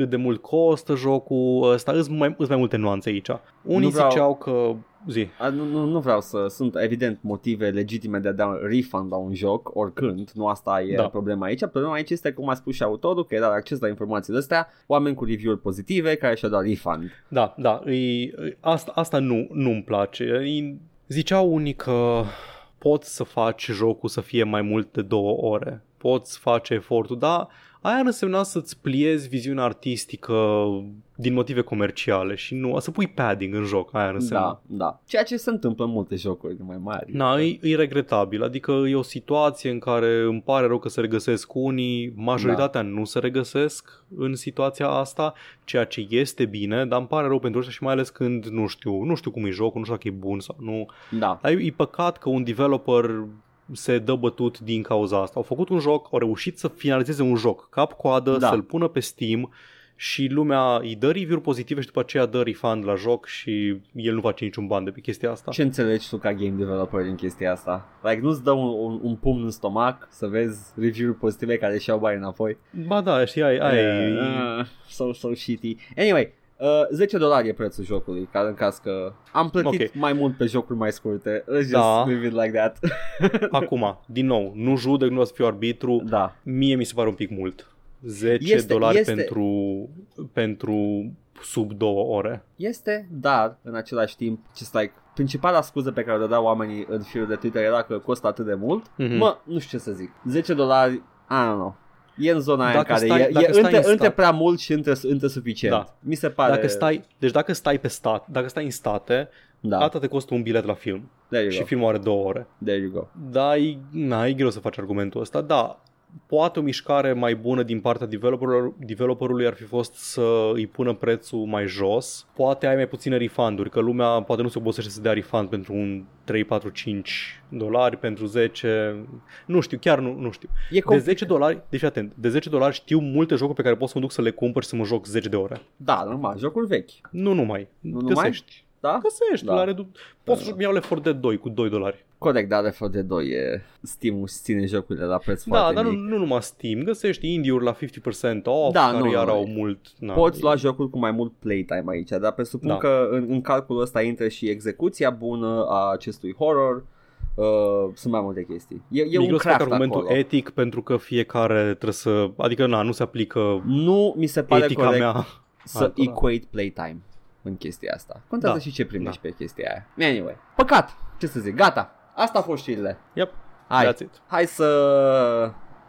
Speaker 2: cât de mult costă jocul ăsta, sunt mai, sunt mai multe nuanțe aici. Unii
Speaker 1: Nu vreau-
Speaker 2: ziceau că zi.
Speaker 1: A, nu, nu, nu vreau să... Sunt evident motive legitime de a da un refund la un joc, oricând. Nu asta e
Speaker 2: Da.
Speaker 1: problema aici. Problema aici este, cum a spus și autorul, că era acces la informațiile astea, oameni cu review-uri pozitive care și-au dat refund.
Speaker 2: Da, da, e, e- asta, asta nu, nu-mi place. E, ziceau unii că poți să faci jocul să fie mai mult de două ore, poți face efortul, dar aia ar însemna să-ți pliezi viziunea artistică din motive comerciale și nu, să pui padding în joc, aia ar însemna.
Speaker 1: Da, da. Ceea ce se întâmplă în multe jocuri mai mari.
Speaker 2: Na, e, e regretabil, adică e o situație în care îmi pare rău că se regăsesc unii, majoritatea da. nu se regăsesc în situația asta, ceea ce este bine, dar îmi pare rău pentru ăștia și mai ales când nu știu, nu știu cum e jocul, nu știu dacă e bun sau nu.
Speaker 1: Da.
Speaker 2: Dar e, e păcat că un developer se dă bătut din cauza asta. Au făcut un joc, au reușit să finalizeze un joc cap-coadă,
Speaker 1: Da.
Speaker 2: da. să-l pună pe Steam și lumea îi dă review-uri pozitive și după aceea dă refund la joc și el nu face niciun ban de pe chestia asta.
Speaker 1: Ce înțelegi tu ca game developer din chestia asta? Like, nu-ți dă un, un, un pumn în stomac să vezi review-uri pozitive care și-au bani înapoi?
Speaker 2: Ba da, știi, ai, ai,
Speaker 1: Uh, so, so shitty. Anyway, uh, 10 dolari e prețul jocului, ca în caz că am plătit
Speaker 2: Ok.
Speaker 1: mai mult pe jocuri mai scurte. Let's just
Speaker 2: Da.
Speaker 1: leave it like that.
Speaker 2: Acum, din nou, nu judec, nu o să fiu arbitru,
Speaker 1: da.
Speaker 2: mie mi se pare un pic mult. 10
Speaker 1: Este-
Speaker 2: dolari
Speaker 1: este-
Speaker 2: pentru, pentru sub două ore.
Speaker 1: Este, dar în același timp, just like, principala scuză pe care o dădeau oamenii în firul de Twitter era că costă atât de mult.
Speaker 2: Mhm.
Speaker 1: Mă, nu știu ce să zic. 10 dolari, I don't know. E în zona aia în
Speaker 2: Dacă
Speaker 1: care
Speaker 2: stai-
Speaker 1: e,
Speaker 2: dacă
Speaker 1: e
Speaker 2: stai
Speaker 1: între,
Speaker 2: în stat.
Speaker 1: între prea mult și între, între suficient.
Speaker 2: Da.
Speaker 1: Mi se pare...
Speaker 2: Dacă stai, deci dacă stai pe stat, dacă stai în state,
Speaker 1: da.
Speaker 2: da. te costă un bilet la film
Speaker 1: There you
Speaker 2: și
Speaker 1: go.
Speaker 2: filmul are două ore.
Speaker 1: There you go.
Speaker 2: Da, e, na, e greu să faci argumentul ăsta. Da, poate o mișcare mai bună din partea developerului, developerului ar fi fost să îi pună prețul mai jos. Poate ai mai puține refunduri, că lumea poate nu se obosește să dea refund pentru un 3, 4, 5 dolari, pentru 10... Nu știu, chiar nu, nu știu.
Speaker 1: E
Speaker 2: De
Speaker 1: complicat.
Speaker 2: 10 dolari, deci atent, de 10 dolari știu multe jocuri pe care pot să mă duc să le cumpăr și să mă joc 10 de ore.
Speaker 1: Da, normal, jocuri vechi.
Speaker 2: Nu numai.
Speaker 1: Nu numai?
Speaker 2: Găsești.
Speaker 1: Da?
Speaker 2: Găsești,
Speaker 1: Da.
Speaker 2: da. la redu- Pot să iau Left 4 Dead 2 cu 2 dolari.
Speaker 1: Corect, dar Left 4 Dead 2 e Steam-ul și ține jocurile la preț
Speaker 2: Da,
Speaker 1: foarte
Speaker 2: dar nu,
Speaker 1: mic.
Speaker 2: nu numai Steam, găsești indie-uri la 50% off,
Speaker 1: Da,
Speaker 2: care
Speaker 1: nu,
Speaker 2: iar
Speaker 1: nu,
Speaker 2: au
Speaker 1: e-
Speaker 2: mult... Na,
Speaker 1: Poți
Speaker 2: e-
Speaker 1: lua jocuri cu mai mult playtime aici, dar presupun
Speaker 2: Da.
Speaker 1: că în, în calculul ăsta intră și execuția bună a acestui horror. Uh, sunt mai multe chestii. E, e
Speaker 2: Mi-e
Speaker 1: un
Speaker 2: greu să fac
Speaker 1: craft
Speaker 2: argumentul
Speaker 1: acolo.
Speaker 2: etic pentru că fiecare trebuie să... Adică, na, nu se aplică
Speaker 1: Nu mi se pare
Speaker 2: etica
Speaker 1: corect
Speaker 2: mea.
Speaker 1: să
Speaker 2: altora.
Speaker 1: equate playtime în chestia asta. Contează
Speaker 2: Da.
Speaker 1: și ce primești
Speaker 2: Da.
Speaker 1: pe chestia aia. Anyway, păcat, ce să zic, gata. Asta a fost știrile.
Speaker 2: Yep,
Speaker 1: Hai,
Speaker 2: that's it.
Speaker 1: hai să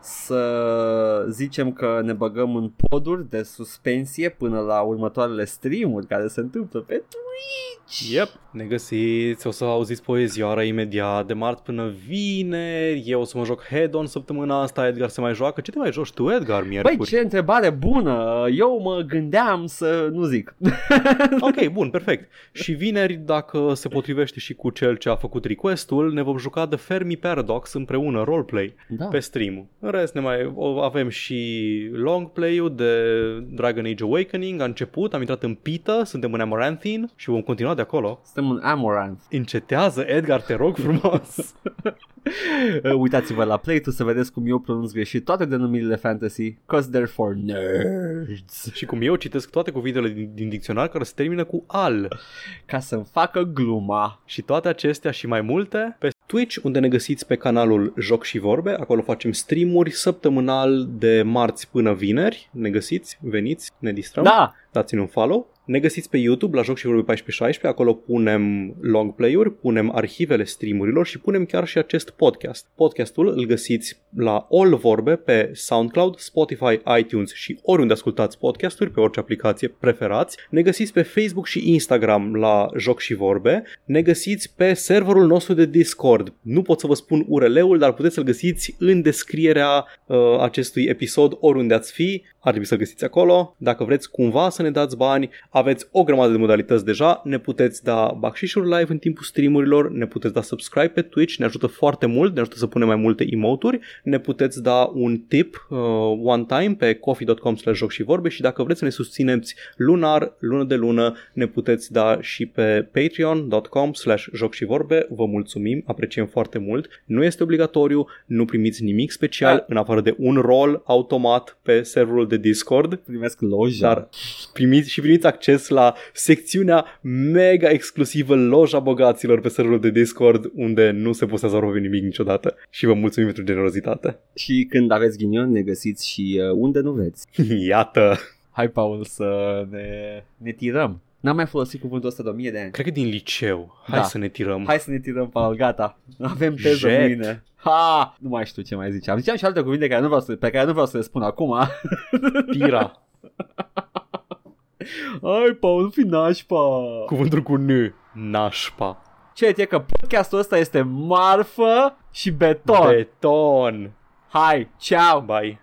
Speaker 1: să zicem că ne băgăm în poduri de suspensie până la următoarele streamuri care se întâmplă pe Twitch.
Speaker 2: Yep. Ne găsiți, o să auziți poezioara imediat de marți până vineri. Eu o să mă joc head-on săptămâna asta, Edgar se mai joacă. Ce te mai joci tu, Edgar, miercuri?
Speaker 1: Băi, ce întrebare bună! Eu mă gândeam să nu zic.
Speaker 2: Ok, bun, perfect. Și vineri, dacă se potrivește și cu cel ce a făcut requestul, ne vom juca de Fermi Paradox împreună, roleplay,
Speaker 1: Da.
Speaker 2: pe stream. În rest, ne mai o- avem și long play-ul de Dragon Age Awakening, a început, am intrat în Pita, suntem în Amaranthine și vom continua de acolo.
Speaker 1: Suntem în Amaranth.
Speaker 2: Încetează, Edgar, te rog frumos.
Speaker 1: Uh, Uitați-vă la play să vedeți cum eu pronunț greșit toate denumirile fantasy, cause they're for nerds.
Speaker 2: și cum eu citesc toate cuvintele din, din dicționar care se termină cu al.
Speaker 1: Ca să-mi facă gluma.
Speaker 2: Și toate acestea și mai multe pe Twitch, unde ne găsiți pe canalul Joc și Vorbe. Acolo facem streamuri săptămânal de marți până vineri. Ne găsiți, veniți, ne distrăm.
Speaker 1: Da,
Speaker 2: dați-ne un follow. Ne găsiți pe YouTube la Joc și Vorbe 1416, acolo punem long play-uri, punem arhivele streamurilor și punem chiar și acest podcast. Podcastul îl găsiți la All Vorbe pe SoundCloud, Spotify, iTunes și oriunde ascultați podcasturi, pe orice aplicație preferați. Ne găsiți pe Facebook și Instagram la Joc și Vorbe. Ne găsiți pe serverul nostru de Discord. Nu pot să vă spun URL-ul, dar puteți să-l găsiți în descrierea uh, acestui episod oriunde ați fi. Ar trebui să-l găsiți acolo. Dacă vreți cumva să ne dați bani, aveți o grămadă de modalități deja. Ne puteți da bacșișuri live în timpul streamurilor, ne puteți da subscribe pe Twitch, ne ajută foarte mult, ne ajută să punem mai multe emoturi, ne puteți da un tip uh, one time pe coffee.com slash joc și vorbe și dacă vreți să ne susțineți lunar, lună de lună, ne puteți da și pe patreon.com slash joc și vorbe. Vă mulțumim, apreciem foarte mult. Nu este obligatoriu, nu primiți nimic special
Speaker 1: Da.
Speaker 2: în afară de un rol automat pe serverul de Discord
Speaker 1: Primesc loja.
Speaker 2: dar primiți și primiți acces la secțiunea mega exclusivă Loja Bogaților pe serverul de Discord unde nu se postează aproape nimic niciodată și vă mulțumim pentru generozitate.
Speaker 1: Și când aveți ghinion, ne găsiți și uh, unde nu vreți.
Speaker 2: Iată!
Speaker 1: Hai, Paul, să ne, ne tirăm. N-am mai folosit cuvântul ăsta de o mie de ani.
Speaker 2: Cred că din liceu. Hai
Speaker 1: Da.
Speaker 2: să ne tirăm.
Speaker 1: Hai să ne tirăm, Paul, gata. Avem teză
Speaker 2: Jet.
Speaker 1: mâine. Ha! Nu mai știu ce mai ziceam. Ziceam și alte cuvinte care nu vreau să, pe care nu vreau să le spun acum.
Speaker 2: Tira.
Speaker 1: Hai, Paul, fi nașpa.
Speaker 2: Cuvântul cu N. Nașpa.
Speaker 1: Ce e că podcastul ăsta este marfă și beton.
Speaker 2: Beton.
Speaker 1: Hai, ciao.
Speaker 2: Bye.